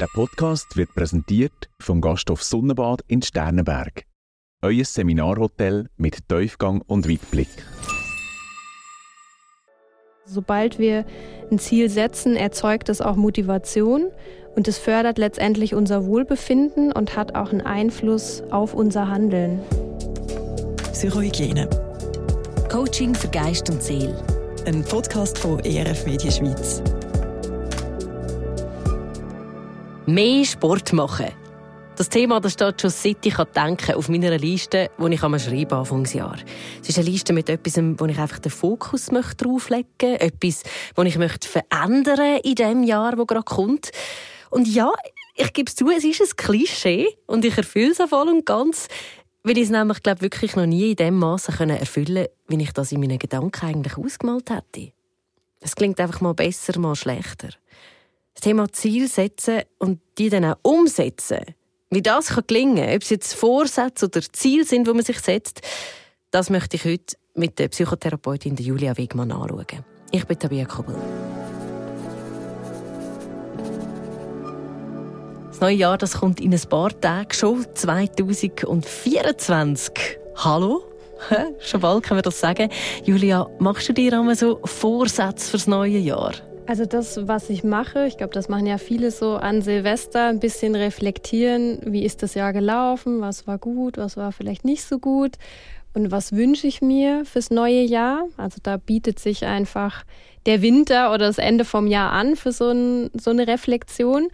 Der Podcast wird präsentiert vom Gasthof Sonnenbad in Sternenberg. Euer Seminarhotel mit Tiefgang und Weitblick. Sobald wir ein Ziel setzen, erzeugt es auch Motivation und es fördert letztendlich unser Wohlbefinden und hat auch einen Einfluss auf unser Handeln. Psychohygiene. Coaching für Geist und Seele. Ein Podcast von ERF Media Schweiz. Mehr Sport machen. Das Thema das steht schon seit ich denken auf meiner Liste, die ich schreiben Anfangsjahr. Es ist eine Liste mit etwas, wo ich einfach den Fokus möchte drauflegen möchte, etwas, das ich möchte verändern in dem Jahr, wo gerade kommt. Und ja, ich gebe es zu, es ist ein Klischee und ich erfülle es voll und ganz, weil ich es nämlich glaube wirklich noch nie in dem Maße erfüllen konnte, wie ich das in meinen Gedanken eigentlich ausgemalt hätte. Es klingt einfach mal besser, mal schlechter. Das Thema Ziel setzen und die dann auch umsetzen, wie das kann gelingen ob es jetzt Vorsätze oder Ziele sind, die man sich setzt, das möchte ich heute mit der Psychotherapeutin Julia Wegmann anschauen. Ich bin Tabia Kobel. Das neue Jahr das kommt in ein paar Tagen schon, 2024. Hallo? Schon bald können wir das sagen. Julia, machst du dir einmal so Vorsätze fürs neue Jahr? Also das, was ich mache, ich glaube, das machen ja viele so an Silvester, ein bisschen reflektieren, wie ist das Jahr gelaufen, was war gut, was war vielleicht nicht so gut und was wünsche ich mir fürs neue Jahr. Also da bietet sich einfach der Winter oder das Ende vom Jahr an für so, ein, so eine Reflexion.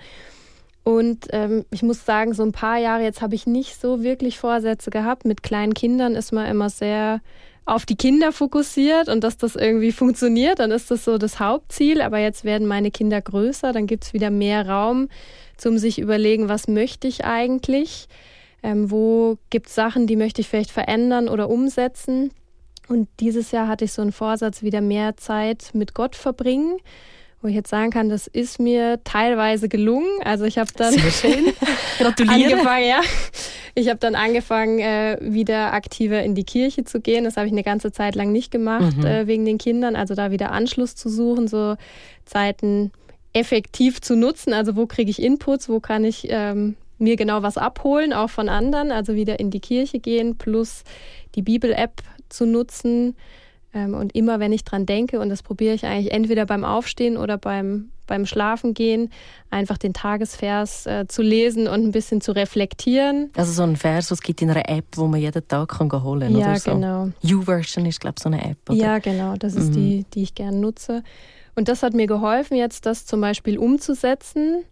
Und ähm, ich muss sagen, so ein paar Jahre jetzt habe ich nicht so wirklich Vorsätze gehabt. Mit kleinen Kindern ist man immer sehr auf die Kinder fokussiert und dass das irgendwie funktioniert, dann ist das so das Hauptziel. Aber jetzt werden meine Kinder größer, dann gibt es wieder mehr Raum zum sich überlegen, was möchte ich eigentlich, ähm, wo gibt es Sachen, die möchte ich vielleicht verändern oder umsetzen. Und dieses Jahr hatte ich so einen Vorsatz, wieder mehr Zeit mit Gott verbringen wo ich jetzt sagen kann, das ist mir teilweise gelungen. Also ich habe dann angefangen, ja. Ich habe dann angefangen, äh, wieder aktiver in die Kirche zu gehen. Das habe ich eine ganze Zeit lang nicht gemacht mhm. äh, wegen den Kindern. Also da wieder Anschluss zu suchen, so Zeiten effektiv zu nutzen. Also wo kriege ich Inputs, wo kann ich ähm, mir genau was abholen, auch von anderen. Also wieder in die Kirche gehen plus die Bibel-App zu nutzen und immer, wenn ich dran denke, und das probiere ich eigentlich entweder beim Aufstehen oder beim, beim Schlafengehen, einfach den Tagesvers äh, zu lesen und ein bisschen zu reflektieren. Also so ein Vers, was es gibt in einer App, wo man jeden Tag kann holen kann, ja, oder so? genau. U-Version ist, glaube ich, so eine App, oder? Ja, genau. Das ist mhm. die, die ich gerne nutze. Und das hat mir geholfen, jetzt das zum Beispiel umzusetzen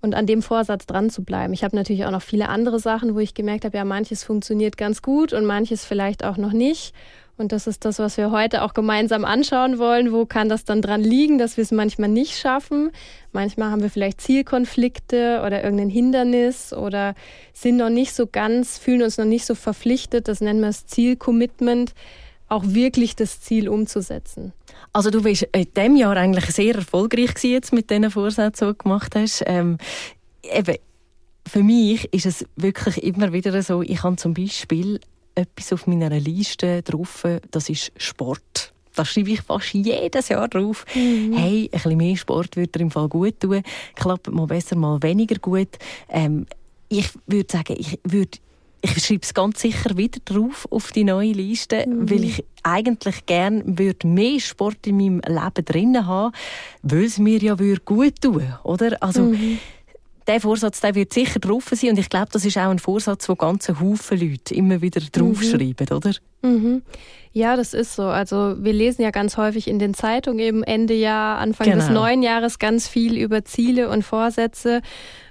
und an dem Vorsatz dran zu bleiben. Ich habe natürlich auch noch viele andere Sachen, wo ich gemerkt habe, ja, manches funktioniert ganz gut und manches vielleicht auch noch nicht. Und das ist das, was wir heute auch gemeinsam anschauen wollen. Wo kann das dann dran liegen, dass wir es manchmal nicht schaffen? Manchmal haben wir vielleicht Zielkonflikte oder irgendein Hindernis oder sind noch nicht so ganz, fühlen uns noch nicht so verpflichtet. Das nennen wir das Zielcommitment, auch wirklich das Ziel umzusetzen. Also du bist in diesem Jahr eigentlich sehr erfolgreich jetzt mit diesen Vorsätzen, die du gemacht hast. Ähm, eben, für mich ist es wirklich immer wieder so, ich habe zum Beispiel etwas auf meiner Liste drauf, das ist Sport. Da schreibe ich fast jedes Jahr drauf. Mhm. Hey, ein bisschen mehr Sport würde dir im Fall gut tun. Klappt mal besser, mal weniger gut. Ähm, ich würde sagen, ich würde ich schreibe es ganz sicher wieder drauf auf die neue Liste, mhm. weil ich eigentlich gern würde mehr Sport in meinem Leben drin haben, weil es mir ja würde gut tun, oder? Also mhm der Vorsatz der wird sicher drauf sein und ich glaube, das ist auch ein Vorsatz, wo ganze Haufen Leute immer wieder draufschreiben, mhm. oder? Mhm. Ja, das ist so. Also wir lesen ja ganz häufig in den Zeitungen eben Ende Jahr, Anfang genau. des neuen Jahres ganz viel über Ziele und Vorsätze.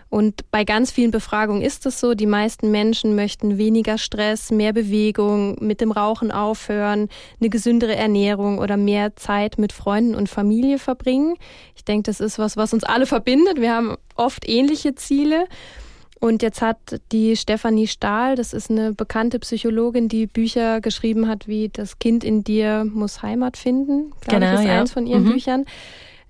Und bei ganz vielen Befragungen ist es so, die meisten Menschen möchten weniger Stress, mehr Bewegung, mit dem Rauchen aufhören, eine gesündere Ernährung oder mehr Zeit mit Freunden und Familie verbringen. Ich denke, das ist was, was uns alle verbindet. Wir haben oft ähnliche Ziele. Und jetzt hat die Stefanie Stahl, das ist eine bekannte Psychologin, die Bücher geschrieben hat, wie Das Kind in dir muss Heimat finden. Genau, ich, ist ja. eins von ihren mhm. Büchern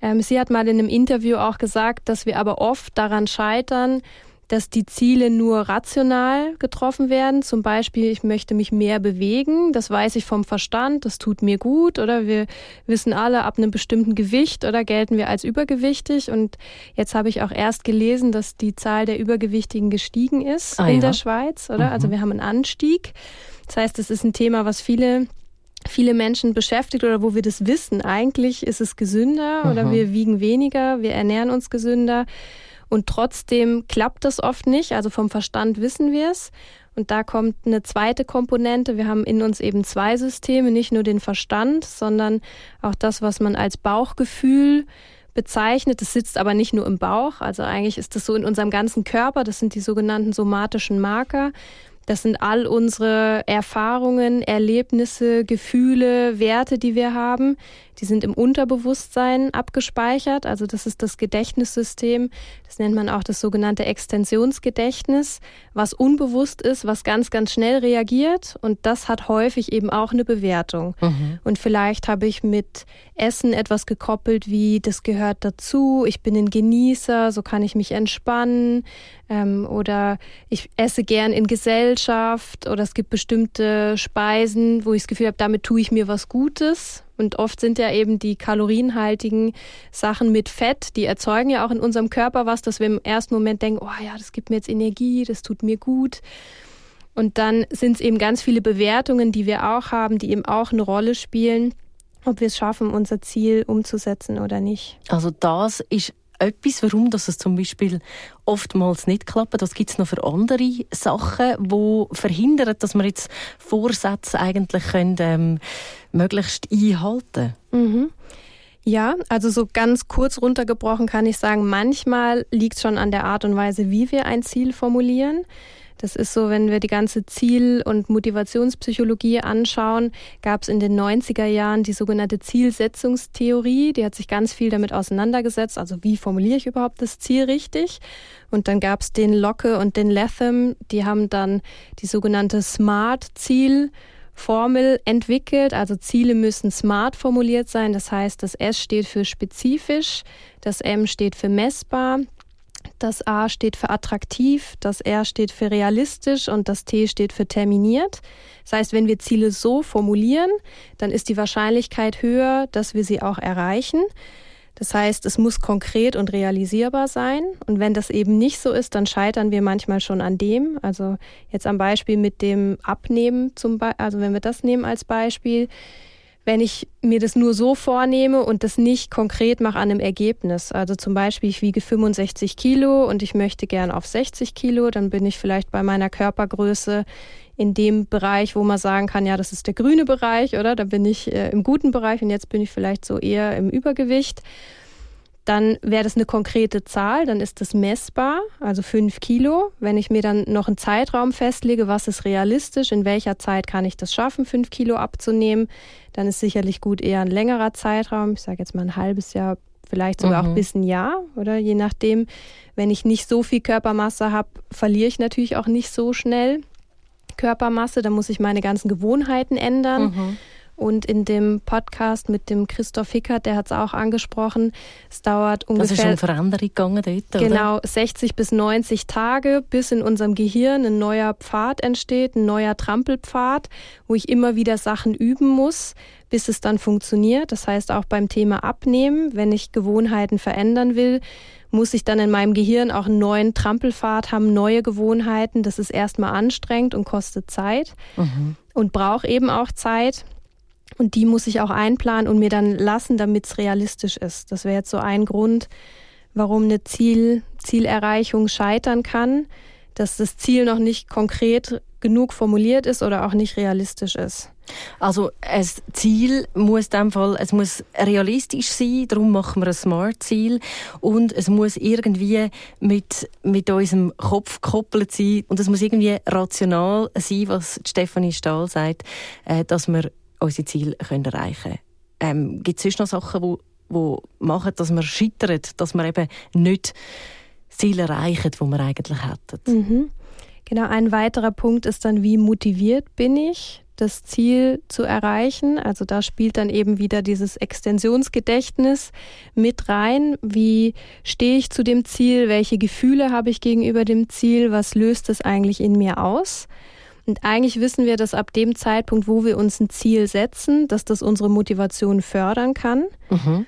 ähm, sie hat mal in einem Interview auch gesagt, dass wir aber oft daran scheitern, dass die Ziele nur rational getroffen werden. Zum Beispiel, ich möchte mich mehr bewegen. Das weiß ich vom Verstand. Das tut mir gut. Oder wir wissen alle, ab einem bestimmten Gewicht oder gelten wir als übergewichtig. Und jetzt habe ich auch erst gelesen, dass die Zahl der Übergewichtigen gestiegen ist ah, in ja. der Schweiz. Oder? Also mhm. Also wir haben einen Anstieg. Das heißt, es ist ein Thema, was viele viele Menschen beschäftigt oder wo wir das wissen. Eigentlich ist es gesünder Aha. oder wir wiegen weniger, wir ernähren uns gesünder. Und trotzdem klappt das oft nicht. Also vom Verstand wissen wir es. Und da kommt eine zweite Komponente. Wir haben in uns eben zwei Systeme, nicht nur den Verstand, sondern auch das, was man als Bauchgefühl bezeichnet. Das sitzt aber nicht nur im Bauch. Also eigentlich ist das so in unserem ganzen Körper. Das sind die sogenannten somatischen Marker. Das sind all unsere Erfahrungen, Erlebnisse, Gefühle, Werte, die wir haben. Die sind im Unterbewusstsein abgespeichert. Also das ist das Gedächtnissystem. Das nennt man auch das sogenannte Extensionsgedächtnis, was unbewusst ist, was ganz, ganz schnell reagiert. Und das hat häufig eben auch eine Bewertung. Mhm. Und vielleicht habe ich mit Essen etwas gekoppelt, wie das gehört dazu. Ich bin ein Genießer, so kann ich mich entspannen. Ähm, oder ich esse gern in Gesellschaft. Oder es gibt bestimmte Speisen, wo ich das Gefühl habe, damit tue ich mir was Gutes und oft sind ja eben die kalorienhaltigen Sachen mit Fett, die erzeugen ja auch in unserem Körper was, dass wir im ersten Moment denken, oh ja, das gibt mir jetzt Energie, das tut mir gut. Und dann sind es eben ganz viele Bewertungen, die wir auch haben, die eben auch eine Rolle spielen, ob wir es schaffen, unser Ziel umzusetzen oder nicht. Also das ist etwas, warum dass es zum Beispiel oftmals nicht klappt? Was gibt es noch für andere Sachen, die verhindern, dass wir jetzt Vorsätze eigentlich können, ähm, möglichst einhalten mhm. Ja, also so ganz kurz runtergebrochen kann ich sagen, manchmal liegt es schon an der Art und Weise, wie wir ein Ziel formulieren. Das ist so, wenn wir die ganze Ziel- und Motivationspsychologie anschauen, gab es in den 90er Jahren die sogenannte Zielsetzungstheorie. Die hat sich ganz viel damit auseinandergesetzt. Also wie formuliere ich überhaupt das Ziel richtig? Und dann gab es den Locke und den Latham. Die haben dann die sogenannte Smart-Ziel Formel entwickelt. Also Ziele müssen smart formuliert sein. Das heißt, das S steht für spezifisch, das M steht für messbar, das A steht für attraktiv, das R steht für realistisch und das T steht für terminiert. Das heißt, wenn wir Ziele so formulieren, dann ist die Wahrscheinlichkeit höher, dass wir sie auch erreichen. Das heißt, es muss konkret und realisierbar sein. Und wenn das eben nicht so ist, dann scheitern wir manchmal schon an dem. Also jetzt am Beispiel mit dem Abnehmen zum Beispiel, also wenn wir das nehmen als Beispiel, wenn ich mir das nur so vornehme und das nicht konkret mache an einem Ergebnis. Also zum Beispiel, ich wiege 65 Kilo und ich möchte gern auf 60 Kilo, dann bin ich vielleicht bei meiner Körpergröße in dem Bereich, wo man sagen kann, ja, das ist der grüne Bereich, oder? Da bin ich äh, im guten Bereich und jetzt bin ich vielleicht so eher im Übergewicht dann wäre das eine konkrete Zahl, dann ist das messbar, also fünf Kilo. Wenn ich mir dann noch einen Zeitraum festlege, was ist realistisch, in welcher Zeit kann ich das schaffen, fünf Kilo abzunehmen, dann ist sicherlich gut eher ein längerer Zeitraum. Ich sage jetzt mal ein halbes Jahr, vielleicht sogar mhm. auch bis ein Jahr oder je nachdem. Wenn ich nicht so viel Körpermasse habe, verliere ich natürlich auch nicht so schnell Körpermasse. Da muss ich meine ganzen Gewohnheiten ändern. Mhm. Und in dem Podcast mit dem Christoph Hickert, der hat es auch angesprochen, es dauert ungefähr... Das ist schon Veränderung gegangen dort, Genau, 60 bis 90 Tage, bis in unserem Gehirn ein neuer Pfad entsteht, ein neuer Trampelpfad, wo ich immer wieder Sachen üben muss, bis es dann funktioniert. Das heißt auch beim Thema Abnehmen, wenn ich Gewohnheiten verändern will, muss ich dann in meinem Gehirn auch einen neuen Trampelpfad haben, neue Gewohnheiten. Das ist erstmal anstrengend und kostet Zeit mhm. und braucht eben auch Zeit. Und die muss ich auch einplanen und mir dann lassen, damit es realistisch ist. Das wäre jetzt so ein Grund, warum eine Ziel, Zielerreichung scheitern kann, dass das Ziel noch nicht konkret genug formuliert ist oder auch nicht realistisch ist. Also ein Ziel muss in dem Fall, es muss realistisch sein, darum machen wir ein Smart-Ziel und es muss irgendwie mit, mit unserem Kopf gekoppelt sein und es muss irgendwie rational sein, was Stefanie Stahl sagt, äh, dass wir unsere Ziele können erreichen können. Ähm, Gibt es sonst noch Sachen, die wo machen, dass wir scheitern, dass wir eben nicht Ziele erreichen, die wir eigentlich hätten? Mhm. Genau, ein weiterer Punkt ist dann, wie motiviert bin ich? das Ziel zu erreichen. Also da spielt dann eben wieder dieses Extensionsgedächtnis mit rein. Wie stehe ich zu dem Ziel? Welche Gefühle habe ich gegenüber dem Ziel? Was löst es eigentlich in mir aus? Und eigentlich wissen wir, dass ab dem Zeitpunkt, wo wir uns ein Ziel setzen, dass das unsere Motivation fördern kann. Mhm.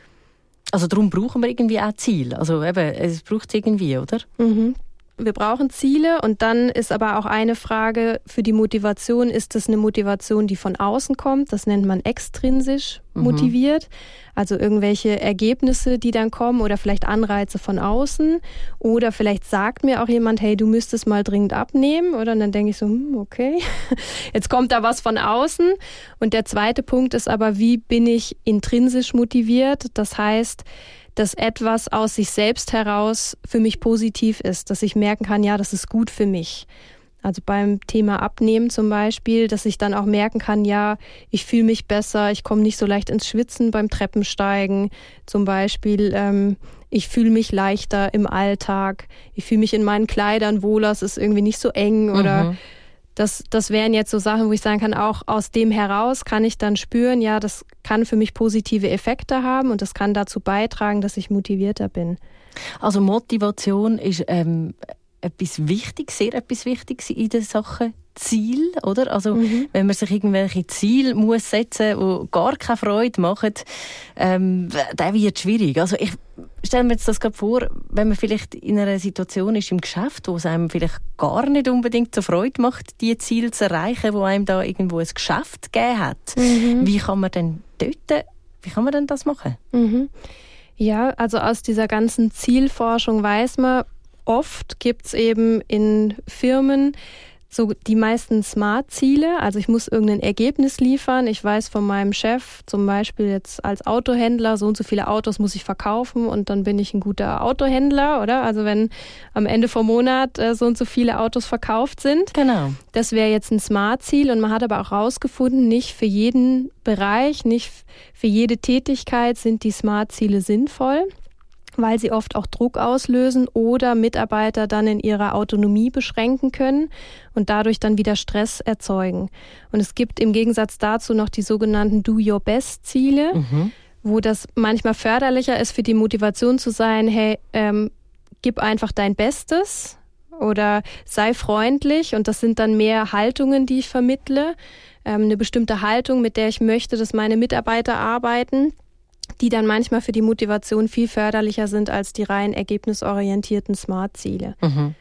Also darum brauchen wir irgendwie auch Ziel. Also eben, es braucht es irgendwie, oder? Mhm wir brauchen Ziele und dann ist aber auch eine Frage für die Motivation, ist das eine Motivation, die von außen kommt? Das nennt man extrinsisch mhm. motiviert. Also irgendwelche Ergebnisse, die dann kommen oder vielleicht Anreize von außen. Oder vielleicht sagt mir auch jemand, hey, du müsstest mal dringend abnehmen. Oder dann denke ich so, hm, okay, jetzt kommt da was von außen. Und der zweite Punkt ist aber, wie bin ich intrinsisch motiviert? Das heißt, dass etwas aus sich selbst heraus für mich positiv ist, dass ich merken kann, ja, das ist gut für mich. Also beim Thema Abnehmen zum Beispiel, dass ich dann auch merken kann, ja, ich fühle mich besser, ich komme nicht so leicht ins Schwitzen beim Treppensteigen. Zum Beispiel, ähm, ich fühle mich leichter im Alltag, ich fühle mich in meinen Kleidern wohler, es ist irgendwie nicht so eng oder mhm. Das, das wären jetzt so Sachen, wo ich sagen kann, auch aus dem heraus kann ich dann spüren, ja, das kann für mich positive Effekte haben und das kann dazu beitragen, dass ich motivierter bin. Also Motivation ist ähm, etwas Wichtiges, sehr etwas Wichtiges in der Sache Ziel, oder? Also mhm. wenn man sich irgendwelche Ziele muss setzen, die gar keine Freude machen, ähm, dann wird schwierig. Also ich stelle mir jetzt das gerade vor, wenn man vielleicht in einer Situation ist im Geschäft, wo es einem vielleicht gar nicht unbedingt so Freude macht, die Ziele zu erreichen, wo einem da irgendwo ein Geschäft gegeben hat. Mhm. Wie kann man denn dort, wie kann man denn das machen? Mhm. Ja, also aus dieser ganzen Zielforschung weiß man, oft gibt es eben in Firmen so die meisten Smart-Ziele. Also ich muss irgendein Ergebnis liefern. Ich weiß von meinem Chef zum Beispiel jetzt als Autohändler, so und so viele Autos muss ich verkaufen und dann bin ich ein guter Autohändler, oder? Also wenn am Ende vom Monat äh, so und so viele Autos verkauft sind. Genau. Das wäre jetzt ein Smart-Ziel und man hat aber auch herausgefunden, nicht für jeden Bereich, nicht für jede Tätigkeit sind die Smart-Ziele sinnvoll weil sie oft auch Druck auslösen oder Mitarbeiter dann in ihrer Autonomie beschränken können und dadurch dann wieder Stress erzeugen. Und es gibt im Gegensatz dazu noch die sogenannten Do-Your-Best-Ziele, mhm. wo das manchmal förderlicher ist für die Motivation zu sein, hey, ähm, gib einfach dein Bestes oder sei freundlich und das sind dann mehr Haltungen, die ich vermittle. Ähm, eine bestimmte Haltung, mit der ich möchte, dass meine Mitarbeiter arbeiten die dann manchmal für die Motivation viel förderlicher sind als die rein ergebnisorientierten Smart-Ziele. Mhm.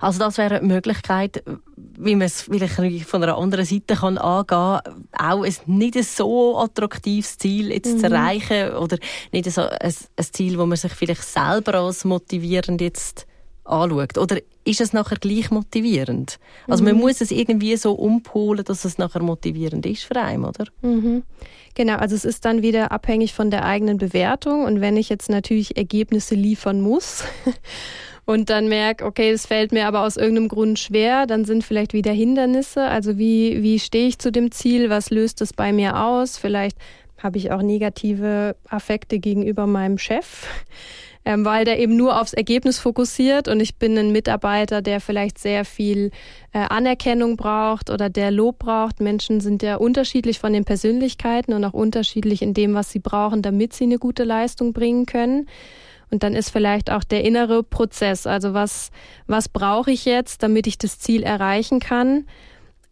Also das wäre eine Möglichkeit, wie man es vielleicht von einer anderen Seite kann angehen kann, auch ein nicht so attraktives Ziel jetzt mhm. zu erreichen oder nicht so ein, ein Ziel, wo man sich vielleicht selber als motivierend jetzt anschaut? Oder ist es nachher gleich motivierend? Also man mhm. muss es irgendwie so umpolen, dass es nachher motivierend ist für einen, oder? Mhm. Genau, also es ist dann wieder abhängig von der eigenen Bewertung und wenn ich jetzt natürlich Ergebnisse liefern muss und dann merke, okay, es fällt mir aber aus irgendeinem Grund schwer, dann sind vielleicht wieder Hindernisse. Also wie, wie stehe ich zu dem Ziel? Was löst es bei mir aus? Vielleicht habe ich auch negative Affekte gegenüber meinem Chef ähm, weil der eben nur aufs Ergebnis fokussiert und ich bin ein Mitarbeiter, der vielleicht sehr viel äh, Anerkennung braucht oder der Lob braucht. Menschen sind ja unterschiedlich von den Persönlichkeiten und auch unterschiedlich in dem, was sie brauchen, damit sie eine gute Leistung bringen können. Und dann ist vielleicht auch der innere Prozess, also was, was brauche ich jetzt, damit ich das Ziel erreichen kann?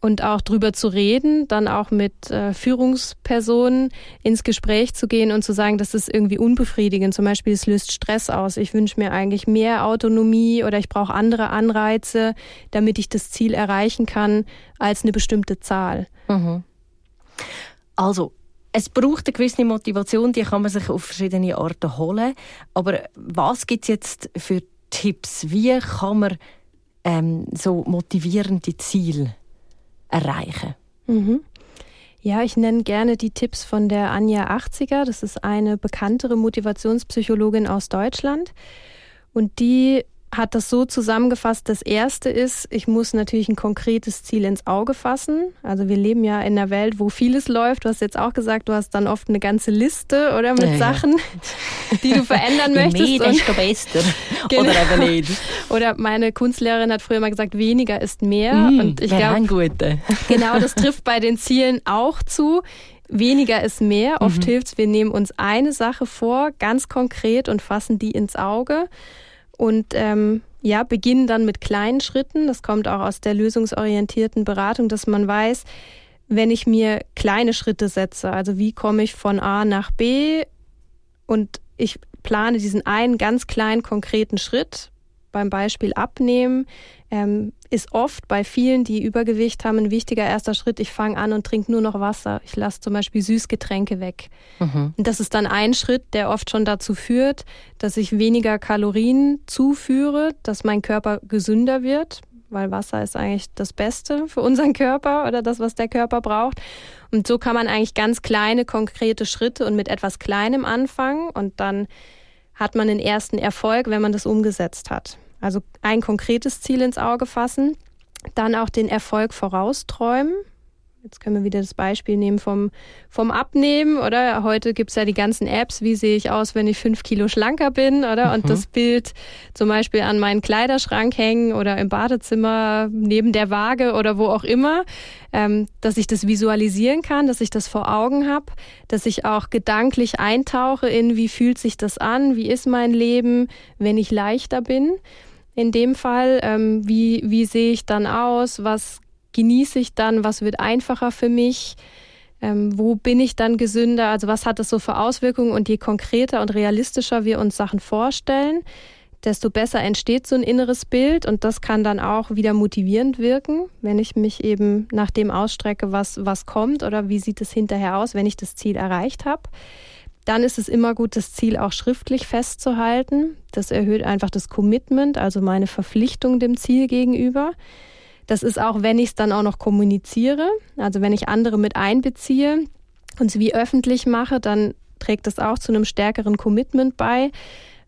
Und auch drüber zu reden, dann auch mit äh, Führungspersonen ins Gespräch zu gehen und zu sagen, das ist irgendwie unbefriedigend. Zum Beispiel, es löst Stress aus. Ich wünsche mir eigentlich mehr Autonomie oder ich brauche andere Anreize, damit ich das Ziel erreichen kann, als eine bestimmte Zahl. Mhm. Also, es braucht eine gewisse Motivation, die kann man sich auf verschiedene Arten holen. Aber was gibt es jetzt für Tipps? Wie kann man ähm, so motivierende Ziele erreichen? Mhm. Ja, ich nenne gerne die Tipps von der Anja 80er. Das ist eine bekanntere Motivationspsychologin aus Deutschland. Und die hat das so zusammengefasst, das erste ist, ich muss natürlich ein konkretes Ziel ins Auge fassen. Also wir leben ja in einer Welt, wo vieles läuft. Du hast jetzt auch gesagt, du hast dann oft eine ganze Liste oder mit ja, Sachen, ja. die du verändern möchtest. Das ist besser. Genau. Oder eben nicht. Oder meine Kunstlehrerin hat früher mal gesagt, weniger ist mehr. Mm, und ich glaube, genau, das trifft bei den Zielen auch zu. Weniger ist mehr. Oft mhm. hilft es, wir nehmen uns eine Sache vor, ganz konkret und fassen die ins Auge und ähm, ja, beginnen dann mit kleinen Schritten. Das kommt auch aus der lösungsorientierten Beratung, dass man weiß, wenn ich mir kleine Schritte setze, also wie komme ich von A nach B und ich plane diesen einen ganz kleinen konkreten Schritt, beim Beispiel Abnehmen, ähm, ist oft bei vielen, die Übergewicht haben, ein wichtiger erster Schritt. Ich fange an und trinke nur noch Wasser. Ich lasse zum Beispiel Süßgetränke weg. Mhm. Und das ist dann ein Schritt, der oft schon dazu führt, dass ich weniger Kalorien zuführe, dass mein Körper gesünder wird, weil Wasser ist eigentlich das Beste für unseren Körper oder das, was der Körper braucht. Und so kann man eigentlich ganz kleine, konkrete Schritte und mit etwas Kleinem anfangen und dann hat man den ersten Erfolg, wenn man das umgesetzt hat. Also ein konkretes Ziel ins Auge fassen, dann auch den Erfolg vorausträumen. Jetzt können wir wieder das Beispiel nehmen vom, vom Abnehmen, oder? Heute gibt's ja die ganzen Apps, wie sehe ich aus, wenn ich fünf Kilo schlanker bin, oder? Und mhm. das Bild zum Beispiel an meinen Kleiderschrank hängen oder im Badezimmer neben der Waage oder wo auch immer, ähm, dass ich das visualisieren kann, dass ich das vor Augen habe, dass ich auch gedanklich eintauche in, wie fühlt sich das an, wie ist mein Leben, wenn ich leichter bin in dem Fall? Ähm, wie, wie sehe ich dann aus? Was genieße ich dann? Was wird einfacher für mich? Ähm, wo bin ich dann gesünder? Also was hat das so für Auswirkungen? Und je konkreter und realistischer wir uns Sachen vorstellen, desto besser entsteht so ein inneres Bild und das kann dann auch wieder motivierend wirken, wenn ich mich eben nach dem ausstrecke, was, was kommt oder wie sieht es hinterher aus, wenn ich das Ziel erreicht habe. Dann ist es immer gut, das Ziel auch schriftlich festzuhalten. Das erhöht einfach das Commitment, also meine Verpflichtung dem Ziel gegenüber. Das ist auch, wenn ich es dann auch noch kommuniziere, also wenn ich andere mit einbeziehe und es wie öffentlich mache, dann trägt das auch zu einem stärkeren Commitment bei,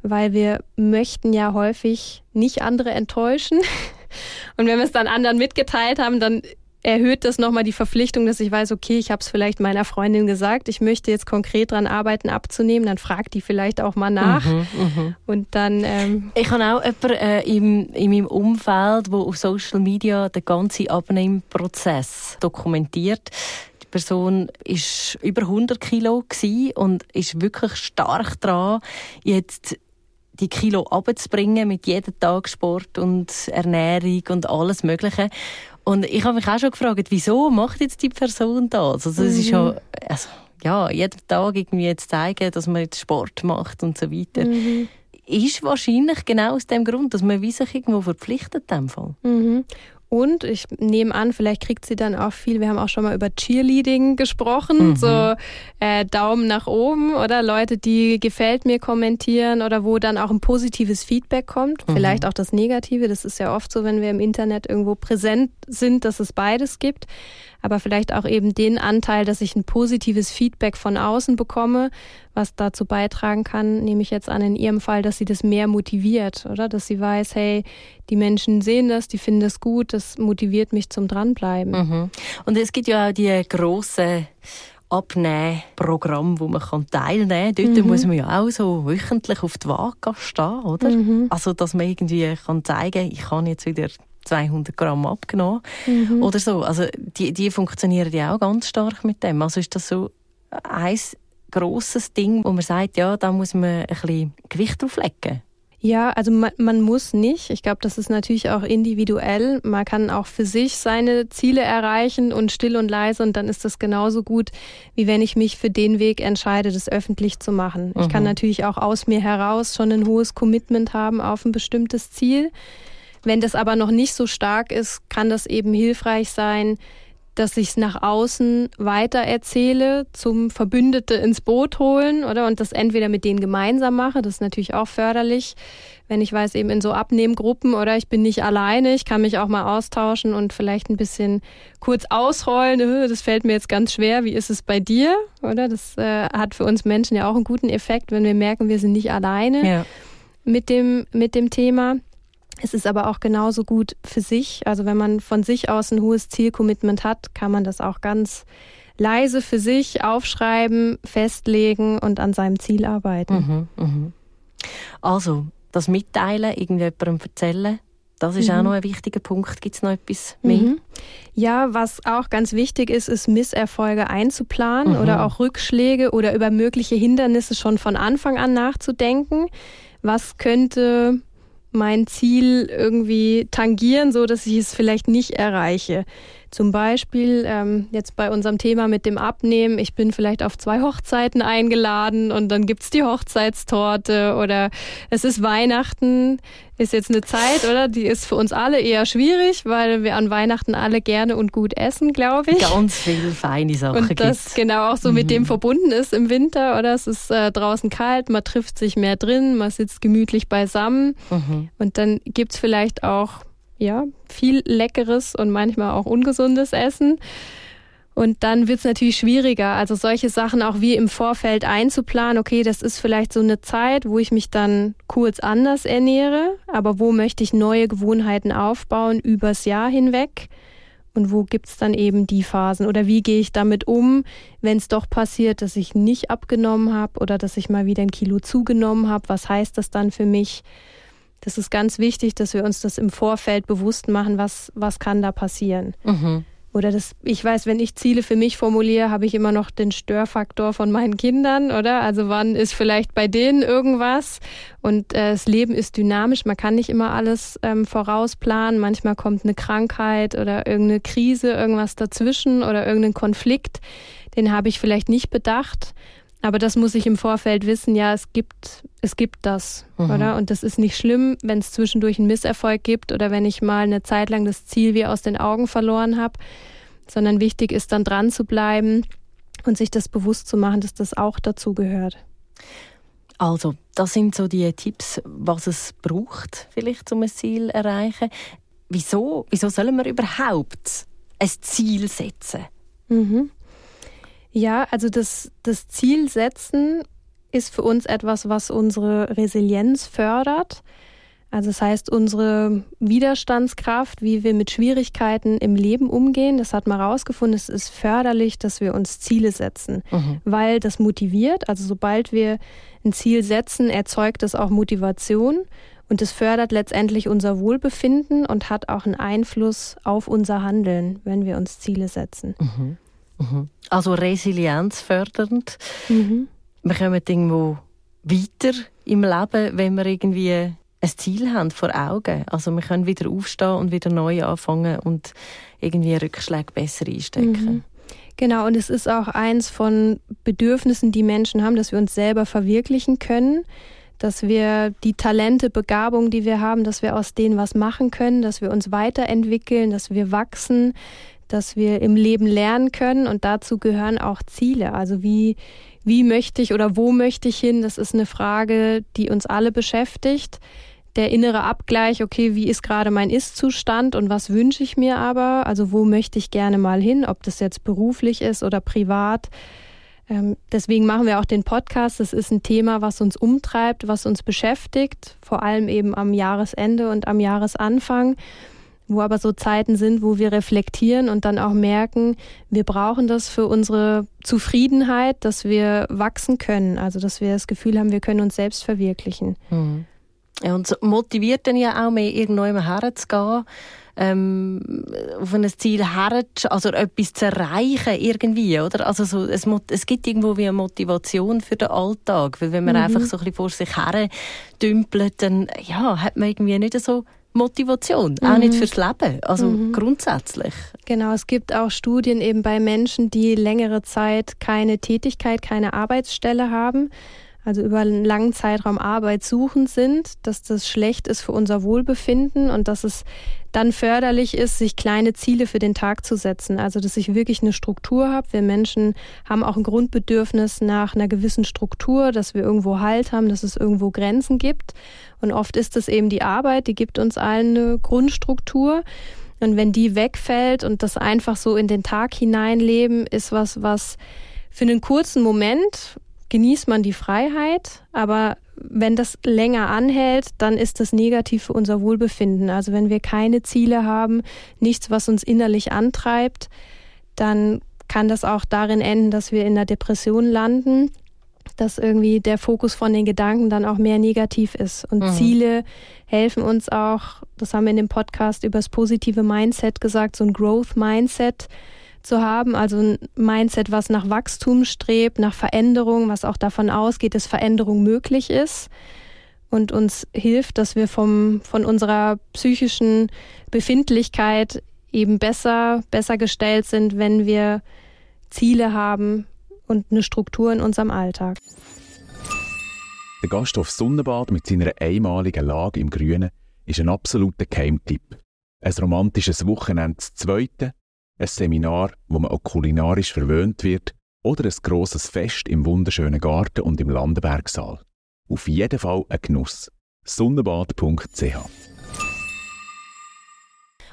weil wir möchten ja häufig nicht andere enttäuschen. Und wenn wir es dann anderen mitgeteilt haben, dann erhöht das nochmal die Verpflichtung, dass ich weiß, okay, ich habe es vielleicht meiner Freundin gesagt, ich möchte jetzt konkret daran arbeiten, abzunehmen, dann fragt die vielleicht auch mal nach. Mhm, mh. Und dann. Ähm ich habe auch jemanden äh, im, in meinem Umfeld, wo auf Social Media den ganzen Abnehmprozess dokumentiert. Die Person ist über 100 Kilo und ist wirklich stark dran, jetzt die Kilo abzubringen mit jedem Tag Sport und Ernährung und alles Mögliche. Und ich habe mich auch schon gefragt, wieso macht jetzt die Person das? Also, es ist ja, mhm. also, ja, jeden Tag irgendwie jetzt zeigen, dass man jetzt Sport macht und so weiter. Mhm. Ist wahrscheinlich genau aus dem Grund, dass man wie sich irgendwo verpflichtet in dem Fall. Mhm. Und ich nehme an, vielleicht kriegt sie dann auch viel, wir haben auch schon mal über Cheerleading gesprochen, mhm. so äh, Daumen nach oben oder Leute, die gefällt mir kommentieren oder wo dann auch ein positives Feedback kommt, mhm. vielleicht auch das Negative, das ist ja oft so, wenn wir im Internet irgendwo präsent sind, dass es beides gibt aber vielleicht auch eben den Anteil, dass ich ein positives Feedback von außen bekomme, was dazu beitragen kann, nehme ich jetzt an in ihrem Fall, dass sie das mehr motiviert, oder? Dass sie weiß, hey, die Menschen sehen das, die finden das gut, das motiviert mich zum Dranbleiben. Mhm. Und es gibt ja auch die große Abnehmprogramm, wo man kann teilnehmen kann. Dort mhm. muss man ja auch so wöchentlich auf die Waage stehen, oder? Mhm. Also, dass man irgendwie kann zeigen ich kann jetzt wieder 200 Gramm abgenommen mhm. oder so. Also die, die funktionieren ja auch ganz stark mit dem. Also ist das so ein grosses Ding, wo man sagt, ja, da muss man ein bisschen Gewicht drauflegen. Ja, also man, man muss nicht. Ich glaube, das ist natürlich auch individuell. Man kann auch für sich seine Ziele erreichen und still und leise und dann ist das genauso gut, wie wenn ich mich für den Weg entscheide, das öffentlich zu machen. Mhm. Ich kann mhm. natürlich auch aus mir heraus schon ein hohes Commitment haben auf ein bestimmtes Ziel. Wenn das aber noch nicht so stark ist, kann das eben hilfreich sein, dass ich es nach außen weiter erzähle, zum Verbündete ins Boot holen, oder? Und das entweder mit denen gemeinsam mache, das ist natürlich auch förderlich, wenn ich weiß, eben in so Abnehmgruppen oder ich bin nicht alleine, ich kann mich auch mal austauschen und vielleicht ein bisschen kurz ausrollen, das fällt mir jetzt ganz schwer, wie ist es bei dir, oder? Das äh, hat für uns Menschen ja auch einen guten Effekt, wenn wir merken, wir sind nicht alleine ja. mit dem, mit dem Thema. Es ist aber auch genauso gut für sich. Also wenn man von sich aus ein hohes Zielcommitment hat, kann man das auch ganz leise für sich aufschreiben, festlegen und an seinem Ziel arbeiten. Mhm, mhm. Also, das Mitteilen, irgendjemandem erzählen, das ist mhm. auch noch ein wichtiger Punkt. Gibt es noch etwas mehr? Mhm. Ja, was auch ganz wichtig ist, ist Misserfolge einzuplanen mhm. oder auch Rückschläge oder über mögliche Hindernisse schon von Anfang an nachzudenken. Was könnte mein Ziel irgendwie tangieren, so dass ich es vielleicht nicht erreiche? Zum Beispiel ähm, jetzt bei unserem Thema mit dem Abnehmen, ich bin vielleicht auf zwei Hochzeiten eingeladen und dann gibt's die Hochzeitstorte oder es ist Weihnachten, ist jetzt eine Zeit, oder? Die ist für uns alle eher schwierig, weil wir an Weihnachten alle gerne und gut essen, glaube ich. Ganz viele feine Sachen. Und das gibt's. genau auch so mhm. mit dem verbunden ist im Winter, oder? Es ist äh, draußen kalt, man trifft sich mehr drin, man sitzt gemütlich beisammen mhm. und dann gibt's vielleicht auch ja, viel leckeres und manchmal auch ungesundes Essen. Und dann wird es natürlich schwieriger, also solche Sachen auch wie im Vorfeld einzuplanen. Okay, das ist vielleicht so eine Zeit, wo ich mich dann kurz anders ernähre, aber wo möchte ich neue Gewohnheiten aufbauen übers Jahr hinweg? Und wo gibt's dann eben die Phasen? Oder wie gehe ich damit um, wenn es doch passiert, dass ich nicht abgenommen habe oder dass ich mal wieder ein Kilo zugenommen habe? Was heißt das dann für mich? Das ist ganz wichtig, dass wir uns das im Vorfeld bewusst machen, was, was kann da passieren. Mhm. Oder das, ich weiß, wenn ich Ziele für mich formuliere, habe ich immer noch den Störfaktor von meinen Kindern, oder? Also wann ist vielleicht bei denen irgendwas? Und äh, das Leben ist dynamisch, man kann nicht immer alles ähm, vorausplanen. Manchmal kommt eine Krankheit oder irgendeine Krise, irgendwas dazwischen oder irgendein Konflikt. Den habe ich vielleicht nicht bedacht. Aber das muss ich im Vorfeld wissen, ja, es gibt, es gibt das, mhm. oder? Und das ist nicht schlimm, wenn es zwischendurch einen Misserfolg gibt oder wenn ich mal eine Zeit lang das Ziel wie aus den Augen verloren habe, sondern wichtig ist dann dran zu bleiben und sich das bewusst zu machen, dass das auch dazu gehört. Also, das sind so die Tipps, was es braucht, vielleicht, um ein Ziel zu erreichen. Wieso, wieso sollen wir überhaupt ein Ziel setzen? Mhm. Ja, also das, das Ziel setzen ist für uns etwas, was unsere Resilienz fördert. Also das heißt, unsere Widerstandskraft, wie wir mit Schwierigkeiten im Leben umgehen, das hat man herausgefunden, es ist förderlich, dass wir uns Ziele setzen, mhm. weil das motiviert. Also sobald wir ein Ziel setzen, erzeugt es auch Motivation und es fördert letztendlich unser Wohlbefinden und hat auch einen Einfluss auf unser Handeln, wenn wir uns Ziele setzen. Mhm. Mhm. Also resilienzfördernd. Mhm. Wir kommen irgendwo weiter im Leben, wenn wir irgendwie ein Ziel haben vor Augen. Also wir können wieder aufstehen und wieder neu anfangen und irgendwie Rückschläge besser einstecken. Mhm. Genau, und es ist auch eins von Bedürfnissen, die Menschen haben, dass wir uns selber verwirklichen können, dass wir die Talente, Begabungen, die wir haben, dass wir aus denen was machen können, dass wir uns weiterentwickeln, dass wir wachsen, dass wir im Leben lernen können und dazu gehören auch Ziele. Also wie, wie möchte ich oder wo möchte ich hin? Das ist eine Frage, die uns alle beschäftigt. Der innere Abgleich, okay, wie ist gerade mein Ist-Zustand und was wünsche ich mir aber? Also wo möchte ich gerne mal hin, ob das jetzt beruflich ist oder privat? Ähm, deswegen machen wir auch den Podcast. Das ist ein Thema, was uns umtreibt, was uns beschäftigt, vor allem eben am Jahresende und am Jahresanfang wo aber so Zeiten sind, wo wir reflektieren und dann auch merken, wir brauchen das für unsere Zufriedenheit, dass wir wachsen können, also dass wir das Gefühl haben, wir können uns selbst verwirklichen. Mhm. Ja, und motiviert dann ja auch mehr, irgendwo herzugehen, ähm, auf ein Ziel her, also etwas zu erreichen irgendwie, oder? Also so, es, es gibt irgendwo wie eine Motivation für den Alltag, weil wenn man mhm. einfach so ein bisschen vor sich her dümpelt, dann ja, hat man irgendwie nicht so Motivation, mhm. auch nicht mhm. fürs Leben, also mhm. grundsätzlich. Genau, es gibt auch Studien eben bei Menschen, die längere Zeit keine Tätigkeit, keine Arbeitsstelle haben, also über einen langen Zeitraum arbeitssuchend sind, dass das schlecht ist für unser Wohlbefinden und dass es dann förderlich ist, sich kleine Ziele für den Tag zu setzen. Also dass ich wirklich eine Struktur habe. Wir Menschen haben auch ein Grundbedürfnis nach einer gewissen Struktur, dass wir irgendwo Halt haben, dass es irgendwo Grenzen gibt. Und oft ist es eben die Arbeit, die gibt uns allen eine Grundstruktur. Und wenn die wegfällt und das einfach so in den Tag hineinleben, ist was, was für einen kurzen Moment genießt man die Freiheit, aber wenn das länger anhält, dann ist das negativ für unser Wohlbefinden. Also wenn wir keine Ziele haben, nichts, was uns innerlich antreibt, dann kann das auch darin enden, dass wir in der Depression landen, dass irgendwie der Fokus von den Gedanken dann auch mehr negativ ist. Und mhm. Ziele helfen uns auch, das haben wir in dem Podcast über das positive Mindset gesagt, so ein Growth Mindset zu haben, also ein Mindset, was nach Wachstum strebt, nach Veränderung, was auch davon ausgeht, dass Veränderung möglich ist und uns hilft, dass wir vom, von unserer psychischen Befindlichkeit eben besser, besser gestellt sind, wenn wir Ziele haben und eine Struktur in unserem Alltag. Der Gasthof Sonnenbad mit seiner einmaligen Lage im Grünen ist ein absoluter Keimtipp. Ein romantisches Wochenende zu zweiten, ein Seminar, wo man auch kulinarisch verwöhnt wird oder ein grosses Fest im wunderschönen Garten und im Landenbergsaal. Auf jeden Fall ein Genuss. Sonnenbad.ch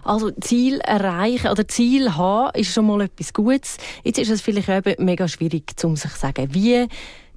also Ziel erreichen oder Ziel haben ist schon mal etwas Gutes. Jetzt ist es vielleicht eben mega schwierig, um sich zu sagen, wie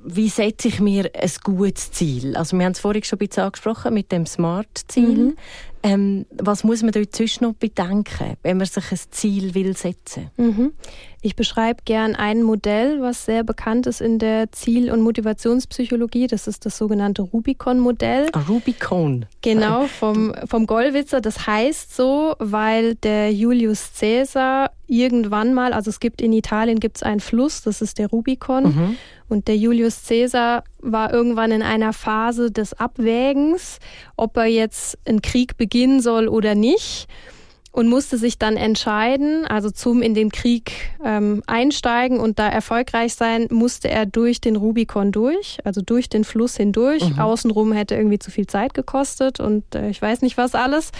wie setze ich mir ein gutes Ziel? Also wir haben es vorhin schon ein bisschen angesprochen mit dem Smart-Ziel. Mhm. Ähm, was muss man dort sonst noch bedenken, wenn man sich ein Ziel will setzen mhm. Ich beschreibe gern ein Modell, was sehr bekannt ist in der Ziel- und Motivationspsychologie. Das ist das sogenannte Rubicon-Modell. Ah, Rubicon. Genau, vom, vom Gollwitzer. Das heißt so, weil der Julius Caesar irgendwann mal, also es gibt in Italien gibt's einen Fluss, das ist der Rubicon. Mhm. Und der Julius Caesar war irgendwann in einer Phase des Abwägens, ob er jetzt einen Krieg beginnen soll oder nicht und musste sich dann entscheiden, also zum in den Krieg ähm, einsteigen und da erfolgreich sein, musste er durch den Rubikon durch, also durch den Fluss hindurch. Mhm. Außenrum hätte irgendwie zu viel Zeit gekostet und äh, ich weiß nicht was alles.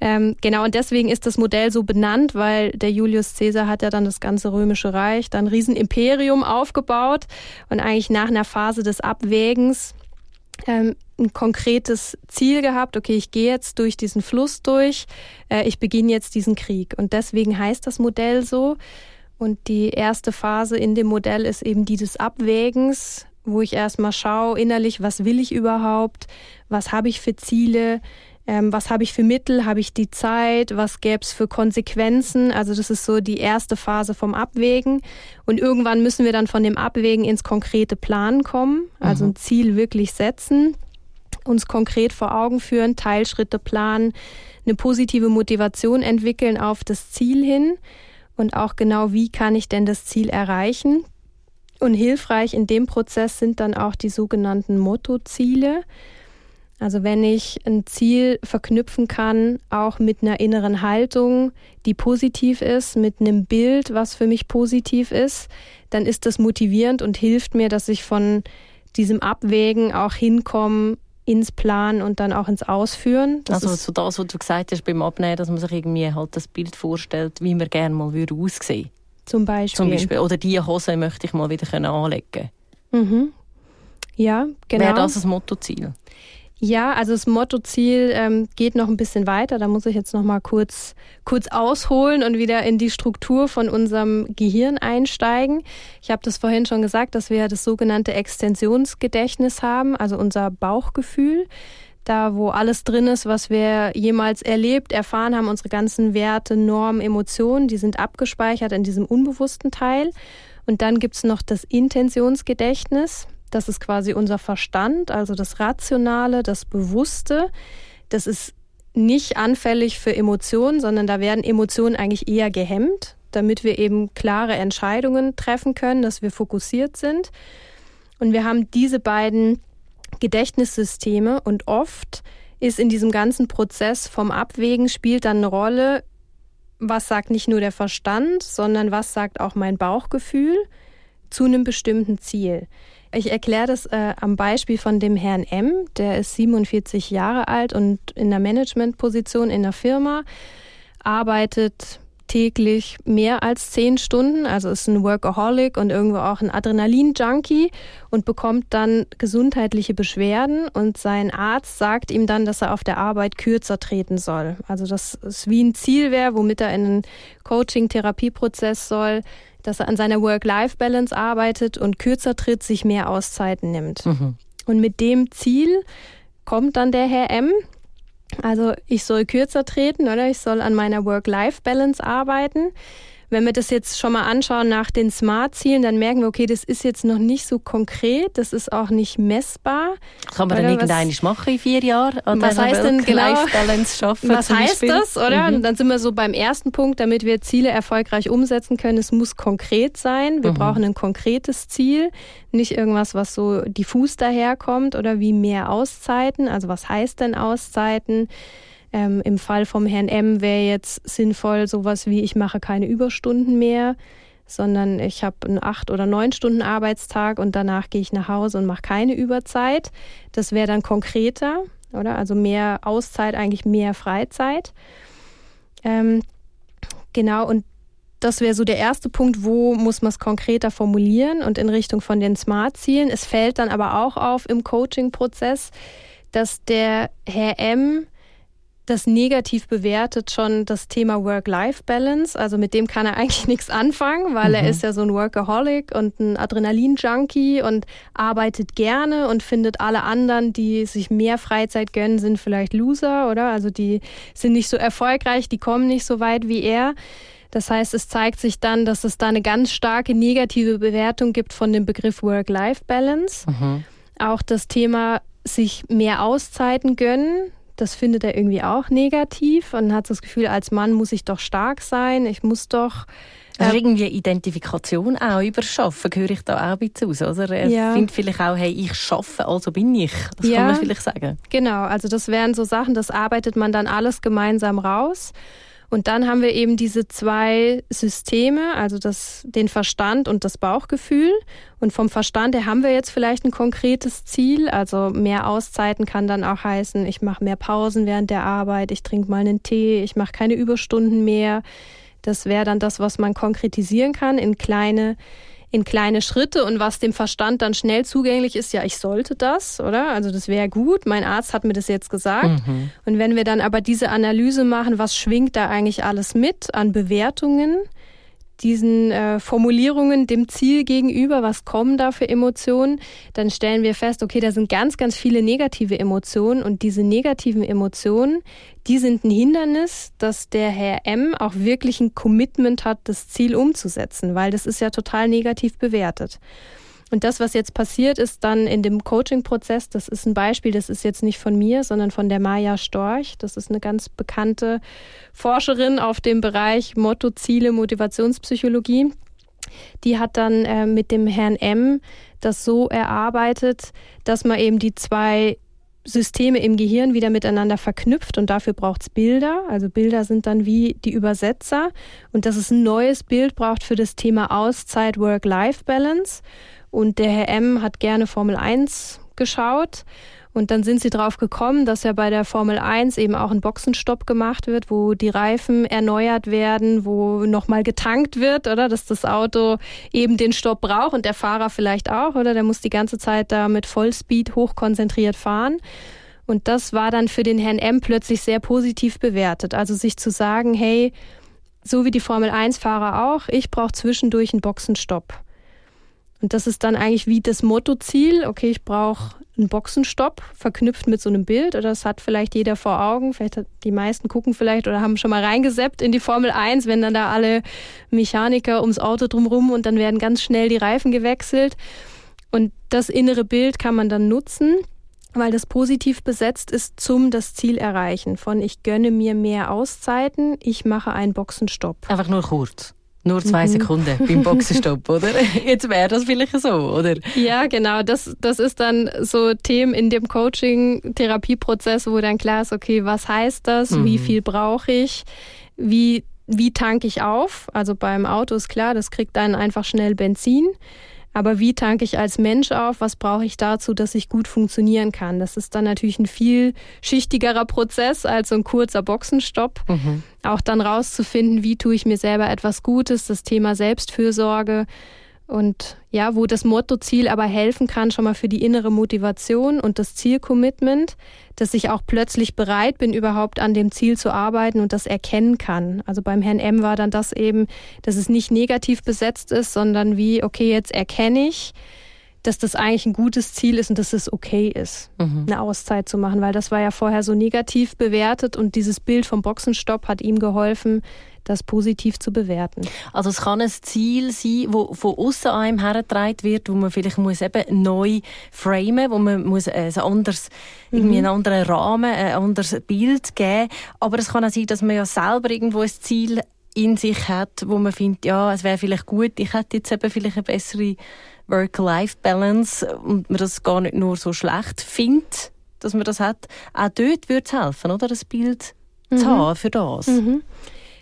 Ähm, genau, und deswegen ist das Modell so benannt, weil der Julius Caesar hat ja dann das ganze römische Reich, dann ein Riesenimperium aufgebaut und eigentlich nach einer Phase des Abwägens ähm, ein konkretes Ziel gehabt, okay, ich gehe jetzt durch diesen Fluss durch, äh, ich beginne jetzt diesen Krieg. Und deswegen heißt das Modell so. Und die erste Phase in dem Modell ist eben die des Abwägens, wo ich erstmal schaue innerlich, was will ich überhaupt, was habe ich für Ziele, ähm, was habe ich für Mittel, habe ich die Zeit, was gäbe es für Konsequenzen. Also das ist so die erste Phase vom Abwägen. Und irgendwann müssen wir dann von dem Abwägen ins konkrete Planen kommen, also mhm. ein Ziel wirklich setzen, uns konkret vor Augen führen, Teilschritte planen, eine positive Motivation entwickeln auf das Ziel hin und auch genau, wie kann ich denn das Ziel erreichen. Und hilfreich in dem Prozess sind dann auch die sogenannten Mottoziele. Also wenn ich ein Ziel verknüpfen kann, auch mit einer inneren Haltung, die positiv ist, mit einem Bild, was für mich positiv ist, dann ist das motivierend und hilft mir, dass ich von diesem Abwägen auch hinkomme ins Planen und dann auch ins Ausführen. Das also so das, was du gesagt hast beim Abnehmen, dass man sich irgendwie halt das Bild vorstellt, wie man gerne mal würde aussehen. Zum Beispiel. Zum Beispiel. Oder diese Hose möchte ich mal wieder anlegen. Mhm. Ja, genau. Wäre das das Mottoziel? Ja, also das Mottoziel ähm, geht noch ein bisschen weiter. Da muss ich jetzt noch mal kurz, kurz ausholen und wieder in die Struktur von unserem Gehirn einsteigen. Ich habe das vorhin schon gesagt, dass wir das sogenannte Extensionsgedächtnis haben, also unser Bauchgefühl. Da, wo alles drin ist, was wir jemals erlebt, erfahren haben, unsere ganzen Werte, Normen, Emotionen, die sind abgespeichert in diesem unbewussten Teil. Und dann gibt's noch das Intentionsgedächtnis. Das ist quasi unser Verstand, also das Rationale, das Bewusste. Das ist nicht anfällig für Emotionen, sondern da werden Emotionen eigentlich eher gehemmt, damit wir eben klare Entscheidungen treffen können, dass wir fokussiert sind. Und wir haben diese beiden Gedächtnissysteme und oft ist in diesem ganzen Prozess vom Abwägen spielt dann eine Rolle, was sagt nicht nur der Verstand, sondern was sagt auch mein Bauchgefühl zu einem bestimmten Ziel. Ich erkläre das äh, am Beispiel von dem Herrn M. Der ist 47 Jahre alt und in der Managementposition in der Firma, arbeitet täglich mehr als zehn Stunden, also ist ein Workaholic und irgendwo auch ein Adrenalin-Junkie und bekommt dann gesundheitliche Beschwerden und sein Arzt sagt ihm dann, dass er auf der Arbeit kürzer treten soll. Also dass es wie ein Ziel wäre, womit er in einen Coaching-Therapieprozess soll, dass er an seiner Work-Life-Balance arbeitet und kürzer tritt, sich mehr Auszeiten nimmt. Mhm. Und mit dem Ziel kommt dann der Herr M. Also ich soll kürzer treten oder ich soll an meiner Work-Life-Balance arbeiten. Wenn wir das jetzt schon mal anschauen nach den Smart-Zielen, dann merken wir, okay, das ist jetzt noch nicht so konkret, das ist auch nicht messbar. Kann man dann irgendeinen machen in vier Jahren? Oder was heißt denn genau? Schaffen, was heißt das, oder? Mhm. Dann sind wir so beim ersten Punkt, damit wir Ziele erfolgreich umsetzen können. Es muss konkret sein. Wir mhm. brauchen ein konkretes Ziel, nicht irgendwas, was so diffus daherkommt oder wie mehr Auszeiten. Also was heißt denn Auszeiten? Ähm, Im Fall vom Herrn M wäre jetzt sinnvoll sowas wie, ich mache keine Überstunden mehr, sondern ich habe einen acht oder neun Stunden Arbeitstag und danach gehe ich nach Hause und mache keine Überzeit. Das wäre dann konkreter, oder? Also mehr Auszeit, eigentlich mehr Freizeit. Ähm, genau, und das wäre so der erste Punkt, wo muss man es konkreter formulieren und in Richtung von den Smart-Zielen. Es fällt dann aber auch auf im Coaching-Prozess, dass der Herr M das negativ bewertet schon das Thema Work-Life-Balance. Also mit dem kann er eigentlich nichts anfangen, weil mhm. er ist ja so ein Workaholic und ein Adrenalin-Junkie und arbeitet gerne und findet alle anderen, die sich mehr Freizeit gönnen, sind vielleicht Loser, oder? Also die sind nicht so erfolgreich, die kommen nicht so weit wie er. Das heißt, es zeigt sich dann, dass es da eine ganz starke negative Bewertung gibt von dem Begriff Work-Life-Balance. Mhm. Auch das Thema sich mehr Auszeiten gönnen, das findet er irgendwie auch negativ und hat das Gefühl, als Mann muss ich doch stark sein, ich muss doch also irgendwie Identifikation auch über Schaffen gehöre ich da auch ein bisschen aus, oder? Er ja. findet vielleicht auch, hey, ich schaffe, also bin ich. Das ja, kann man vielleicht sagen. Genau, also das wären so Sachen, das arbeitet man dann alles gemeinsam raus. Und dann haben wir eben diese zwei Systeme, also das, den Verstand und das Bauchgefühl. Und vom Verstand her haben wir jetzt vielleicht ein konkretes Ziel. Also mehr Auszeiten kann dann auch heißen, ich mache mehr Pausen während der Arbeit, ich trinke mal einen Tee, ich mache keine Überstunden mehr. Das wäre dann das, was man konkretisieren kann in kleine in kleine Schritte und was dem Verstand dann schnell zugänglich ist, ja, ich sollte das, oder? Also das wäre gut, mein Arzt hat mir das jetzt gesagt. Mhm. Und wenn wir dann aber diese Analyse machen, was schwingt da eigentlich alles mit an Bewertungen, diesen äh, Formulierungen dem Ziel gegenüber, was kommen da für Emotionen, dann stellen wir fest, okay, da sind ganz, ganz viele negative Emotionen und diese negativen Emotionen, die sind ein Hindernis, dass der Herr M auch wirklich ein Commitment hat, das Ziel umzusetzen, weil das ist ja total negativ bewertet. Und das, was jetzt passiert, ist dann in dem Coaching-Prozess, das ist ein Beispiel, das ist jetzt nicht von mir, sondern von der Maja Storch. Das ist eine ganz bekannte Forscherin auf dem Bereich Motto, Ziele, Motivationspsychologie. Die hat dann äh, mit dem Herrn M das so erarbeitet, dass man eben die zwei Systeme im Gehirn wieder miteinander verknüpft und dafür braucht es Bilder. Also Bilder sind dann wie die Übersetzer und dass es ein neues Bild braucht für das Thema Auszeit Work-Life-Balance. Und der Herr M hat gerne Formel 1 geschaut. Und dann sind sie drauf gekommen, dass ja bei der Formel 1 eben auch ein Boxenstopp gemacht wird, wo die Reifen erneuert werden, wo nochmal getankt wird, oder? Dass das Auto eben den Stopp braucht und der Fahrer vielleicht auch, oder? Der muss die ganze Zeit da mit Vollspeed hochkonzentriert fahren. Und das war dann für den Herrn M plötzlich sehr positiv bewertet. Also sich zu sagen, hey, so wie die Formel 1-Fahrer auch, ich brauche zwischendurch einen Boxenstopp. Und das ist dann eigentlich wie das Mottoziel, okay, ich brauche einen Boxenstopp verknüpft mit so einem Bild oder das hat vielleicht jeder vor Augen. Vielleicht hat die meisten gucken vielleicht oder haben schon mal reingeseppt in die Formel 1, wenn dann da alle Mechaniker ums Auto drumrum und dann werden ganz schnell die Reifen gewechselt. Und das innere Bild kann man dann nutzen, weil das positiv besetzt ist zum das Ziel erreichen von ich gönne mir mehr Auszeiten, ich mache einen Boxenstopp. Einfach nur kurz. Nur zwei mhm. Sekunden beim Boxenstopp, oder? Jetzt wäre das vielleicht so, oder? Ja, genau. Das, das ist dann so Themen in dem Coaching-Therapieprozess, wo dann klar ist, okay, was heißt das? Mhm. Wie viel brauche ich? Wie, wie tanke ich auf? Also beim Auto ist klar, das kriegt dann einfach schnell Benzin. Aber wie tanke ich als Mensch auf? Was brauche ich dazu, dass ich gut funktionieren kann? Das ist dann natürlich ein viel schichtigerer Prozess als so ein kurzer Boxenstopp. Mhm. Auch dann rauszufinden, wie tue ich mir selber etwas Gutes, das Thema Selbstfürsorge. Und ja, wo das Mottoziel aber helfen kann, schon mal für die innere Motivation und das Zielcommitment, dass ich auch plötzlich bereit bin, überhaupt an dem Ziel zu arbeiten und das erkennen kann. Also beim Herrn M war dann das eben, dass es nicht negativ besetzt ist, sondern wie, okay, jetzt erkenne ich, dass das eigentlich ein gutes Ziel ist und dass es okay ist, mhm. eine Auszeit zu machen, weil das war ja vorher so negativ bewertet und dieses Bild vom Boxenstopp hat ihm geholfen, das positiv zu bewerten. Also es kann ein Ziel sein, wo von außen einem hergetragen wird, wo man vielleicht muss eben neu framen, wo man muss ein anderes, mhm. irgendwie einen anderen Rahmen, ein anderes Bild geben. Aber es kann auch sein, dass man ja selber irgendwo ein Ziel in sich hat, wo man findet, ja, es wäre vielleicht gut, ich hätte jetzt eben vielleicht eine bessere Work-Life-Balance und man das gar nicht nur so schlecht findet, dass man das hat. Auch dort würde es helfen, oder? Das Bild mhm. zu haben für das. Mhm.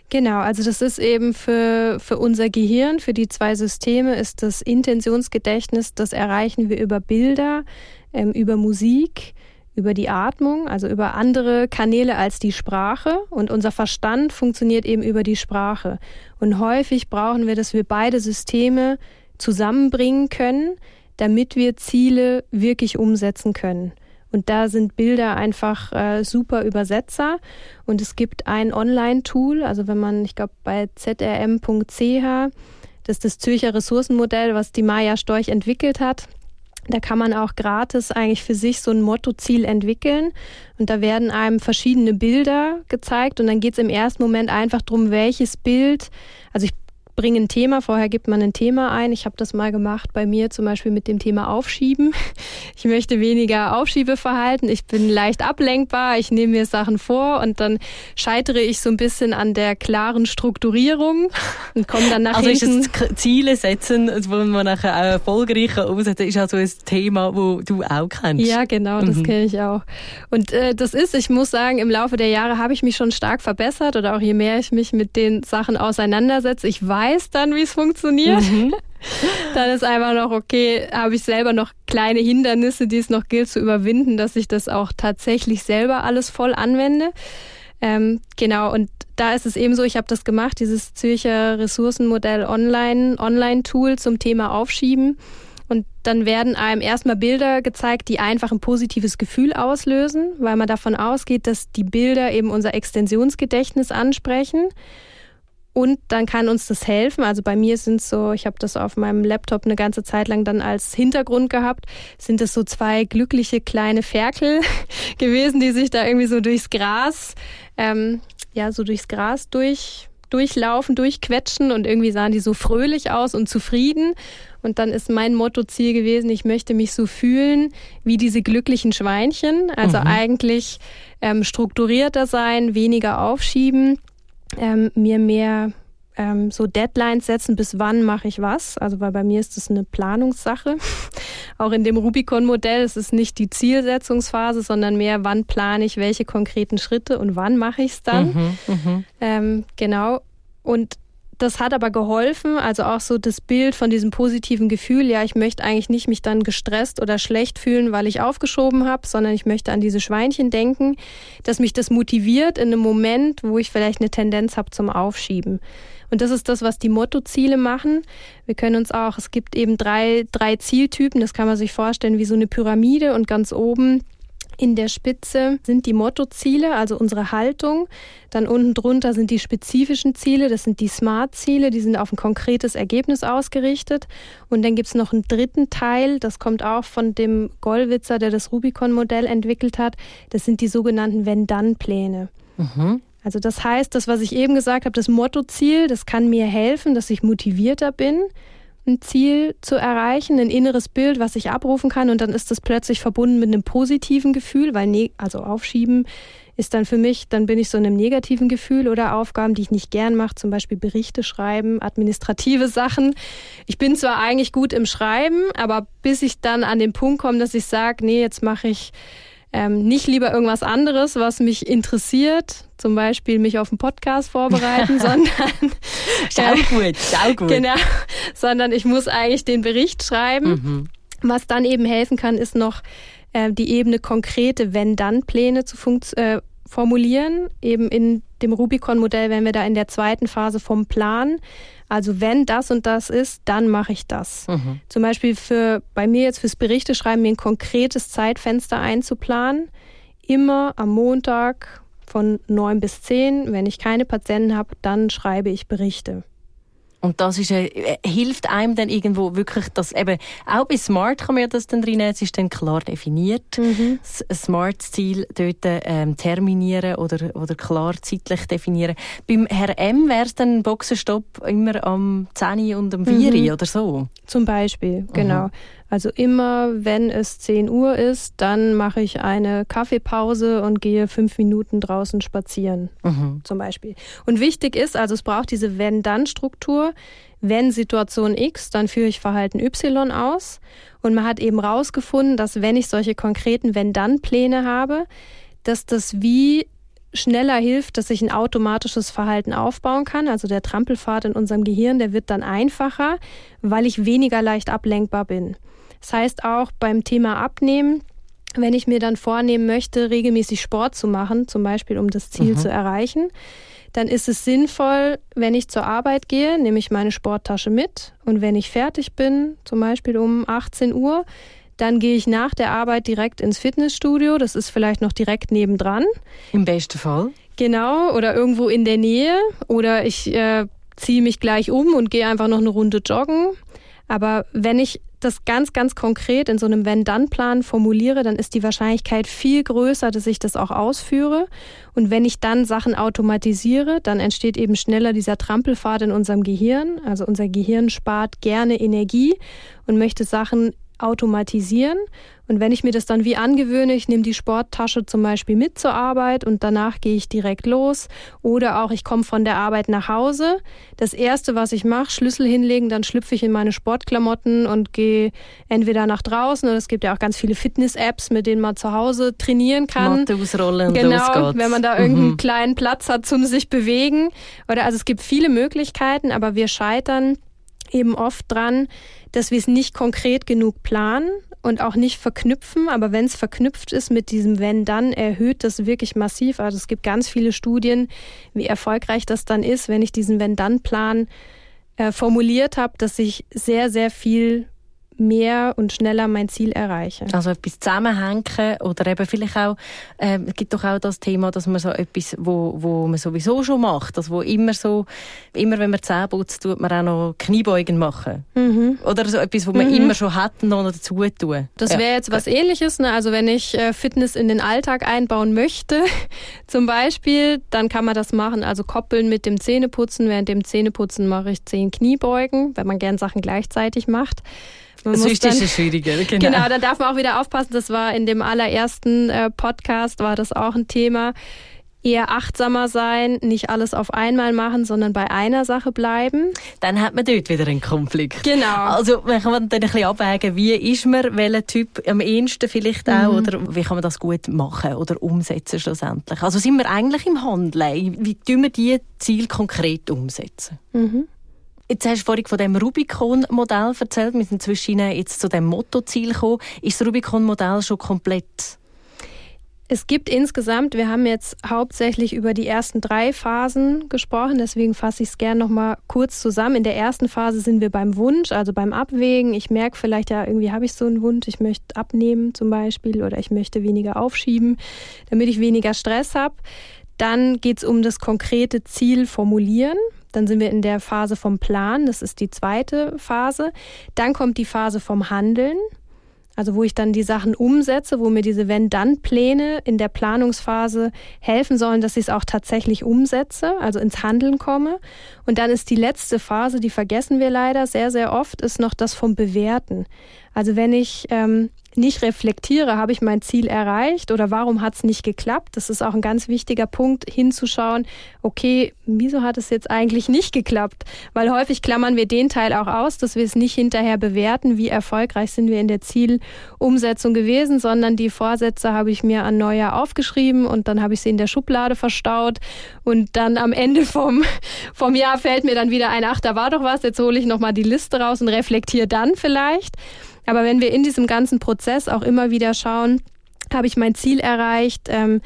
Genau, also das ist eben für, für unser Gehirn, für die zwei Systeme, ist das Intentionsgedächtnis, das erreichen wir über Bilder, ähm, über Musik, über die Atmung, also über andere Kanäle als die Sprache. Und unser Verstand funktioniert eben über die Sprache. Und häufig brauchen wir, dass wir beide Systeme zusammenbringen können, damit wir Ziele wirklich umsetzen können. Und da sind Bilder einfach äh, super Übersetzer. Und es gibt ein Online-Tool, also wenn man, ich glaube, bei zrm.ch, das ist das Zürcher Ressourcenmodell, was die Maya Storch entwickelt hat. Da kann man auch gratis eigentlich für sich so ein Mottoziel entwickeln. Und da werden einem verschiedene Bilder gezeigt. Und dann geht es im ersten Moment einfach darum, welches Bild, also ich bringe ein Thema, vorher gibt man ein Thema ein. Ich habe das mal gemacht bei mir zum Beispiel mit dem Thema Aufschieben. Ich möchte weniger Aufschiebeverhalten, ich bin leicht ablenkbar, ich nehme mir Sachen vor und dann scheitere ich so ein bisschen an der klaren Strukturierung und komme dann nach also hinten. Also ist es Ziele setzen, wo man nachher auch erfolgreich umsetzen ist also ein Thema, wo du auch kennst. Ja, genau, das mhm. kenne ich auch. Und äh, das ist, ich muss sagen, im Laufe der Jahre habe ich mich schon stark verbessert oder auch je mehr ich mich mit den Sachen auseinandersetze, ich weiß, weiß dann, wie es funktioniert. Mhm. Dann ist einfach noch, okay, habe ich selber noch kleine Hindernisse, die es noch gilt zu überwinden, dass ich das auch tatsächlich selber alles voll anwende. Ähm, genau, und da ist es eben so, ich habe das gemacht, dieses Zürcher Ressourcenmodell Online, Online-Tool zum Thema Aufschieben. Und dann werden einem erstmal Bilder gezeigt, die einfach ein positives Gefühl auslösen, weil man davon ausgeht, dass die Bilder eben unser Extensionsgedächtnis ansprechen. Und dann kann uns das helfen. Also bei mir sind so, ich habe das auf meinem Laptop eine ganze Zeit lang dann als Hintergrund gehabt, sind es so zwei glückliche kleine Ferkel gewesen, die sich da irgendwie so durchs Gras, ähm, ja, so durchs Gras durch, durchlaufen, durchquetschen und irgendwie sahen die so fröhlich aus und zufrieden. Und dann ist mein Motto-Ziel gewesen, ich möchte mich so fühlen wie diese glücklichen Schweinchen. Also mhm. eigentlich ähm, strukturierter sein, weniger aufschieben ähm, mir mehr ähm, so Deadlines setzen, bis wann mache ich was. Also weil bei mir ist das eine Planungssache. Auch in dem Rubicon-Modell ist es nicht die Zielsetzungsphase, sondern mehr, wann plane ich welche konkreten Schritte und wann mache ich es dann. Mhm, mh. ähm, genau. Und das hat aber geholfen, also auch so das Bild von diesem positiven Gefühl, ja, ich möchte eigentlich nicht mich dann gestresst oder schlecht fühlen, weil ich aufgeschoben habe, sondern ich möchte an diese Schweinchen denken, dass mich das motiviert in einem Moment, wo ich vielleicht eine Tendenz habe zum Aufschieben. Und das ist das, was die Mottoziele machen. Wir können uns auch, es gibt eben drei, drei Zieltypen, das kann man sich vorstellen wie so eine Pyramide und ganz oben in der Spitze sind die Mottoziele, also unsere Haltung. Dann unten drunter sind die spezifischen Ziele, das sind die Smart-Ziele, die sind auf ein konkretes Ergebnis ausgerichtet. Und dann gibt es noch einen dritten Teil, das kommt auch von dem Gollwitzer, der das Rubicon-Modell entwickelt hat. Das sind die sogenannten Wenn-Dann-Pläne. Mhm. Also das heißt, das, was ich eben gesagt habe, das Mottoziel, das kann mir helfen, dass ich motivierter bin ein Ziel zu erreichen, ein inneres Bild, was ich abrufen kann und dann ist das plötzlich verbunden mit einem positiven Gefühl, weil ne also aufschieben ist dann für mich, dann bin ich so in einem negativen Gefühl oder Aufgaben, die ich nicht gern mache, zum Beispiel Berichte schreiben, administrative Sachen. Ich bin zwar eigentlich gut im Schreiben, aber bis ich dann an den Punkt komme, dass ich sage, nee, jetzt mache ich ähm, nicht lieber irgendwas anderes, was mich interessiert, zum Beispiel mich auf einen Podcast vorbereiten, sondern schau gut, schau gut. Genau, sondern ich muss eigentlich den Bericht schreiben. Mhm. Was dann eben helfen kann, ist noch äh, die Ebene konkrete Wenn-Dann-Pläne zu äh, formulieren. Eben in dem Rubicon-Modell wären wir da in der zweiten Phase vom Plan. Also wenn das und das ist, dann mache ich das. Mhm. Zum Beispiel für bei mir jetzt fürs Berichte schreiben mir ein konkretes Zeitfenster einzuplanen. Immer am Montag von neun bis zehn. Wenn ich keine Patienten habe, dann schreibe ich Berichte. Und das ist, äh, hilft einem dann irgendwo wirklich, dass eben, auch bei Smart kann man ja das dann drin es ist dann klar definiert, mhm. das Smart-Ziel dort ähm, terminieren oder, oder klar zeitlich definieren. Beim Herr M wäre es dann ein Boxenstopp immer am 10 und am 4 mhm. oder so? Zum Beispiel, genau. Mhm. Also immer, wenn es 10 Uhr ist, dann mache ich eine Kaffeepause und gehe fünf Minuten draußen spazieren, mhm. zum Beispiel. Und wichtig ist, also es braucht diese Wenn-Dann-Struktur. Wenn Situation X, dann führe ich Verhalten Y aus. Und man hat eben rausgefunden, dass wenn ich solche konkreten Wenn-Dann-Pläne habe, dass das wie schneller hilft, dass ich ein automatisches Verhalten aufbauen kann. Also der Trampelpfad in unserem Gehirn, der wird dann einfacher, weil ich weniger leicht ablenkbar bin. Das heißt auch beim Thema Abnehmen, wenn ich mir dann vornehmen möchte, regelmäßig Sport zu machen, zum Beispiel um das Ziel mhm. zu erreichen, dann ist es sinnvoll, wenn ich zur Arbeit gehe, nehme ich meine Sporttasche mit und wenn ich fertig bin, zum Beispiel um 18 Uhr, dann gehe ich nach der Arbeit direkt ins Fitnessstudio. Das ist vielleicht noch direkt nebendran. Im besten Fall. Genau, oder irgendwo in der Nähe. Oder ich äh, ziehe mich gleich um und gehe einfach noch eine Runde joggen. Aber wenn ich das ganz, ganz konkret in so einem Wenn-Dann-Plan formuliere, dann ist die Wahrscheinlichkeit viel größer, dass ich das auch ausführe. Und wenn ich dann Sachen automatisiere, dann entsteht eben schneller dieser Trampelpfad in unserem Gehirn. Also unser Gehirn spart gerne Energie und möchte Sachen automatisieren. Und wenn ich mir das dann wie angewöhne, ich nehme die Sporttasche zum Beispiel mit zur Arbeit und danach gehe ich direkt los. Oder auch ich komme von der Arbeit nach Hause. Das Erste, was ich mache, Schlüssel hinlegen, dann schlüpfe ich in meine Sportklamotten und gehe entweder nach draußen oder es gibt ja auch ganz viele Fitness-Apps, mit denen man zu Hause trainieren kann. Matte ausrollen genau, wenn man da irgendeinen mhm. kleinen Platz hat zum sich bewegen. Oder also es gibt viele Möglichkeiten, aber wir scheitern eben oft dran, dass wir es nicht konkret genug planen und auch nicht verknüpfen. Aber wenn es verknüpft ist mit diesem Wenn, dann erhöht das wirklich massiv. Also es gibt ganz viele Studien, wie erfolgreich das dann ist, wenn ich diesen Wenn-Dann-Plan äh, formuliert habe, dass ich sehr, sehr viel mehr und schneller mein Ziel erreiche. Also etwas zusammenhängen oder eben vielleicht auch, äh, es gibt doch auch das Thema, dass man so etwas, wo, wo man sowieso schon macht, also wo immer so, immer wenn man Zähne putzt, tut man auch noch Kniebeugen machen. Mhm. Oder so etwas, wo man mhm. immer schon hat, noch dazu tun. Das wäre jetzt was ähnliches, ne? also wenn ich äh, Fitness in den Alltag einbauen möchte, zum Beispiel, dann kann man das machen, also koppeln mit dem Zähneputzen. Während dem Zähneputzen mache ich zehn Kniebeugen, wenn man gern Sachen gleichzeitig macht. Man das ist das Schwierige. Genau. genau, dann darf man auch wieder aufpassen. Das war in dem allerersten äh, Podcast, war das auch ein Thema. Eher achtsamer sein, nicht alles auf einmal machen, sondern bei einer Sache bleiben. Dann hat man dort wieder einen Konflikt. Genau. Also man kann dann ein bisschen abwägen, wie ist man, welcher Typ am ehesten vielleicht auch, mhm. oder wie kann man das gut machen oder umsetzen schlussendlich. Also sind wir eigentlich im Handeln? Wie tun wir diese Ziele konkret umsetzen? Mhm. Jetzt hast du vorhin von dem Rubicon-Modell erzählt. Wir sind zwischen jetzt zu dem Mottoziel gekommen. Ist das Rubicon-Modell schon komplett? Es gibt insgesamt, wir haben jetzt hauptsächlich über die ersten drei Phasen gesprochen, deswegen fasse ich es gerne nochmal kurz zusammen. In der ersten Phase sind wir beim Wunsch, also beim Abwägen. Ich merke vielleicht ja, irgendwie habe ich so einen Wunsch, ich möchte abnehmen zum Beispiel oder ich möchte weniger aufschieben, damit ich weniger Stress habe. Dann geht es um das konkrete Ziel formulieren. Dann sind wir in der Phase vom Plan, das ist die zweite Phase. Dann kommt die Phase vom Handeln, also wo ich dann die Sachen umsetze, wo mir diese Wenn-Dann-Pläne in der Planungsphase helfen sollen, dass ich es auch tatsächlich umsetze, also ins Handeln komme. Und dann ist die letzte Phase, die vergessen wir leider sehr, sehr oft, ist noch das vom Bewerten. Also wenn ich ähm, nicht reflektiere, habe ich mein Ziel erreicht oder warum hat es nicht geklappt? Das ist auch ein ganz wichtiger Punkt, hinzuschauen, okay, wieso hat es jetzt eigentlich nicht geklappt? Weil häufig klammern wir den Teil auch aus, dass wir es nicht hinterher bewerten, wie erfolgreich sind wir in der Zielumsetzung gewesen, sondern die Vorsätze habe ich mir an Neujahr aufgeschrieben und dann habe ich sie in der Schublade verstaut und dann am Ende vom, vom Jahr fällt mir dann wieder ein, ach, da war doch was, jetzt hole ich nochmal die Liste raus und reflektiere dann vielleicht. Aber wenn wir in diesem ganzen Prozess auch immer wieder schauen, habe ich mein Ziel erreicht, ähm,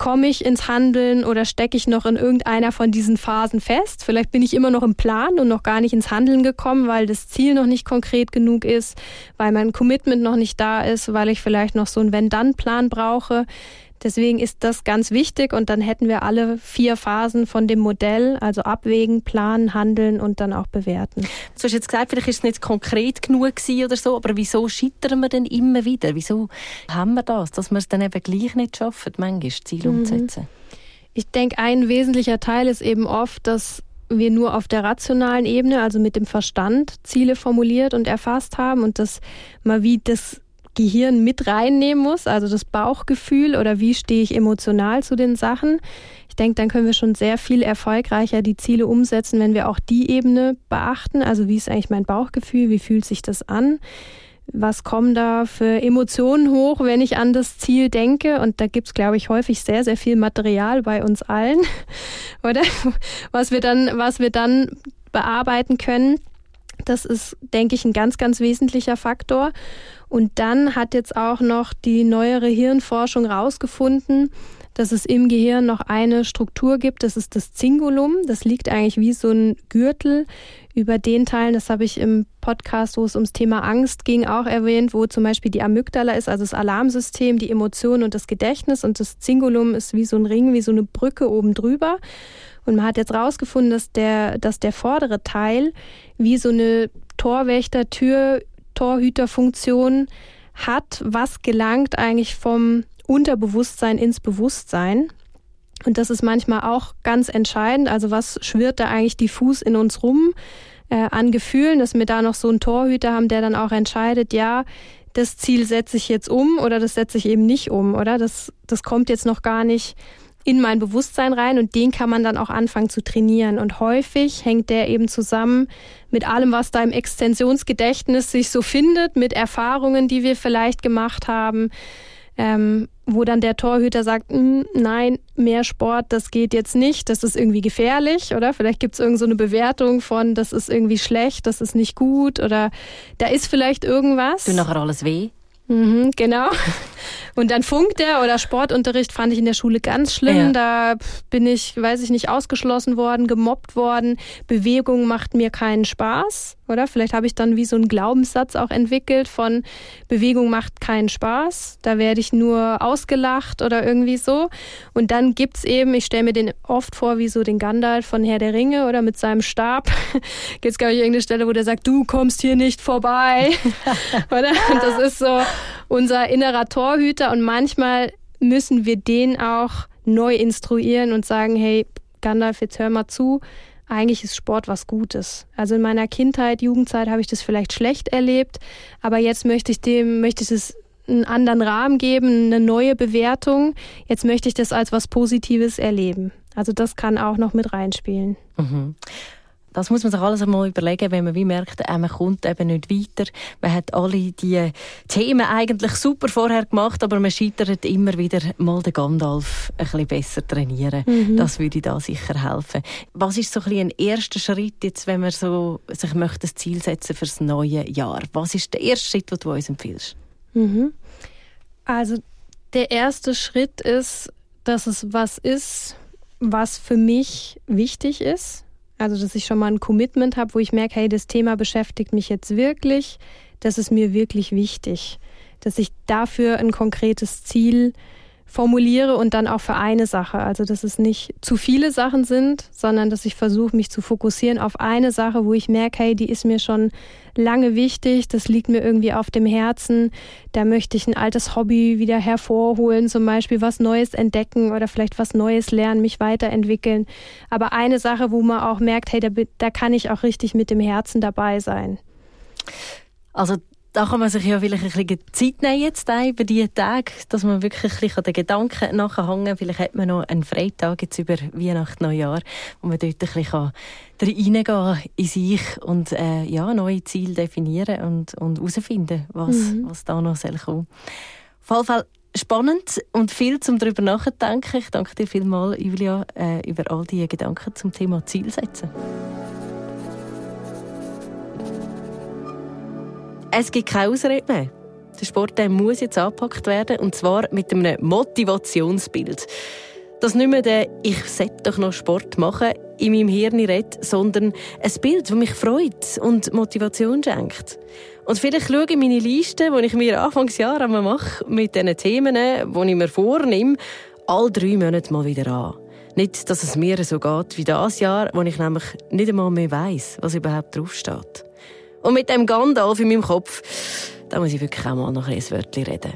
komme ich ins Handeln oder stecke ich noch in irgendeiner von diesen Phasen fest? Vielleicht bin ich immer noch im Plan und noch gar nicht ins Handeln gekommen, weil das Ziel noch nicht konkret genug ist, weil mein Commitment noch nicht da ist, weil ich vielleicht noch so einen Wenn-Dann-Plan brauche. Deswegen ist das ganz wichtig und dann hätten wir alle vier Phasen von dem Modell, also abwägen, planen, handeln und dann auch bewerten. Du hast jetzt gesagt, vielleicht ist es nicht konkret genug oder so, aber wieso scheitern wir denn immer wieder? Wieso haben wir das, dass wir es dann eben gleich nicht schaffen, manchmal Ziele mhm. umzusetzen? Ich denke, ein wesentlicher Teil ist eben oft, dass wir nur auf der rationalen Ebene, also mit dem Verstand, Ziele formuliert und erfasst haben und dass mal wie das Gehirn mit reinnehmen muss, also das Bauchgefühl oder wie stehe ich emotional zu den Sachen. Ich denke, dann können wir schon sehr viel erfolgreicher die Ziele umsetzen, wenn wir auch die Ebene beachten. Also wie ist eigentlich mein Bauchgefühl, wie fühlt sich das an? Was kommen da für Emotionen hoch, wenn ich an das Ziel denke? Und da gibt's, glaube ich, häufig sehr, sehr viel Material bei uns allen, oder? Was wir dann, was wir dann bearbeiten können. Das ist, denke ich, ein ganz, ganz wesentlicher Faktor. Und dann hat jetzt auch noch die neuere Hirnforschung rausgefunden, dass es im Gehirn noch eine Struktur gibt, das ist das Zingulum. Das liegt eigentlich wie so ein Gürtel über den Teilen, das habe ich im Podcast, wo es ums Thema Angst ging, auch erwähnt, wo zum Beispiel die Amygdala ist, also das Alarmsystem, die Emotionen und das Gedächtnis und das Zingulum ist wie so ein Ring, wie so eine Brücke oben drüber. Und man hat jetzt rausgefunden, dass der, dass der vordere Teil wie so eine Torwächtertür, Torhüterfunktion hat, was gelangt eigentlich vom Unterbewusstsein ins Bewusstsein. Und das ist manchmal auch ganz entscheidend. Also was schwirrt da eigentlich diffus in uns rum äh, an Gefühlen, dass wir da noch so einen Torhüter haben, der dann auch entscheidet, ja, das Ziel setze ich jetzt um oder das setze ich eben nicht um, oder? Das, das kommt jetzt noch gar nicht in mein Bewusstsein rein und den kann man dann auch anfangen zu trainieren. Und häufig hängt der eben zusammen mit allem, was da im Extensionsgedächtnis sich so findet, mit Erfahrungen, die wir vielleicht gemacht haben, ähm, wo dann der Torhüter sagt, hm, nein, mehr Sport, das geht jetzt nicht, das ist irgendwie gefährlich, oder? Vielleicht gibt es irgend so eine Bewertung von, das ist irgendwie schlecht, das ist nicht gut, oder da ist vielleicht irgendwas. Du nachher alles weh? Mhm, genau. Und dann funkt er oder Sportunterricht fand ich in der Schule ganz schlimm. Ja. Da bin ich, weiß ich nicht, ausgeschlossen worden, gemobbt worden. Bewegung macht mir keinen Spaß, oder? Vielleicht habe ich dann wie so einen Glaubenssatz auch entwickelt von Bewegung macht keinen Spaß. Da werde ich nur ausgelacht oder irgendwie so. Und dann gibt's eben, ich stelle mir den oft vor wie so den Gandalf von Herr der Ringe oder mit seinem Stab. Gibt's glaube ich irgendeine Stelle, wo der sagt, du kommst hier nicht vorbei, oder? Und das ist so unser innerer Torhüter und manchmal müssen wir den auch neu instruieren und sagen, hey, Gandalf, jetzt hör mal zu. Eigentlich ist Sport was Gutes. Also in meiner Kindheit, Jugendzeit habe ich das vielleicht schlecht erlebt, aber jetzt möchte ich dem, möchte ich es einen anderen Rahmen geben, eine neue Bewertung. Jetzt möchte ich das als was Positives erleben. Also das kann auch noch mit reinspielen. Mhm das muss man sich alles einmal überlegen, wenn man wie merkt, äh, man kommt eben nicht weiter. Man hat alle die Themen eigentlich super vorher gemacht, aber man scheitert immer wieder mal den Gandalf ein bisschen besser trainieren. Mhm. Das würde da sicher helfen. Was ist so ein, bisschen ein erster Schritt jetzt, wenn man so sich möchte ein Ziel setzen für das neue Jahr? Was ist der erste Schritt, den du uns empfiehlst? Mhm. Also der erste Schritt ist, dass es was ist, was für mich wichtig ist also, dass ich schon mal ein Commitment habe, wo ich merke, hey, das Thema beschäftigt mich jetzt wirklich, das ist mir wirklich wichtig. Dass ich dafür ein konkretes Ziel formuliere und dann auch für eine Sache. Also, dass es nicht zu viele Sachen sind, sondern dass ich versuche, mich zu fokussieren auf eine Sache, wo ich merke, hey, die ist mir schon lange wichtig, das liegt mir irgendwie auf dem Herzen. Da möchte ich ein altes Hobby wieder hervorholen, zum Beispiel was Neues entdecken oder vielleicht was Neues lernen, mich weiterentwickeln. Aber eine Sache, wo man auch merkt, hey, da, da kann ich auch richtig mit dem Herzen dabei sein. Also da kann man sich ja vielleicht ein bisschen Zeit nehmen jetzt über diese Tage, dass man wirklich ein bisschen den Gedanken nachhängen kann. Vielleicht hat man noch einen Freitag jetzt über Weihnachten, Neujahr, wo man dort ein bisschen reingehen kann in sich und äh, ja, neue Ziele definieren und, und herausfinden, was, mhm. was da noch soll kommen soll. Auf jeden Fall spannend und viel zum darüber nachdenken. Ich danke dir vielmals, Julia, äh, über all diese Gedanken zum Thema Zielsetzen. Es gibt keine Ausrede mehr. Der Sport der muss jetzt angepackt werden, und zwar mit einem Motivationsbild. Dass nicht mehr der «Ich sollte doch noch Sport machen» in meinem Hirn redet, sondern ein Bild, das mich freut und Motivation schenkt. Und vielleicht schaue ich meine Liste, die ich mir Anfangsjahr mache, mit diesen Themen, die ich mir vornehme, alle drei Monate mal wieder an. Nicht, dass es mir so geht wie das Jahr, wo ich nämlich nicht einmal mehr weiss, was überhaupt draufsteht. Und mit dem Gandalf in meinem Kopf, da muss ich wirklich auch mal noch ein Wörtchen reden.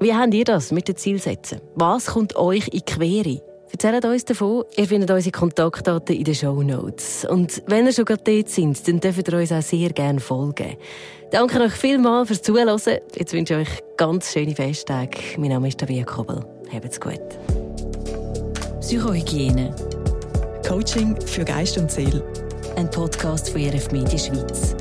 Wie habt ihr das mit den Zielsetzen? Was kommt euch in Quere? Erzählt uns davon. Ihr findet unsere Kontaktdaten in den Show Notes. Und wenn ihr schon gerade dort seid, dann dürft ihr uns auch sehr gerne folgen. Danke euch vielmals fürs Zuhören. Jetzt wünsche ich euch ganz schöne Festtage. Mein Name ist Tabia Kobel. Habt's gut. Psychohygiene. Coaching für Geist und Seele. Ein Podcast von RF Media Schweiz.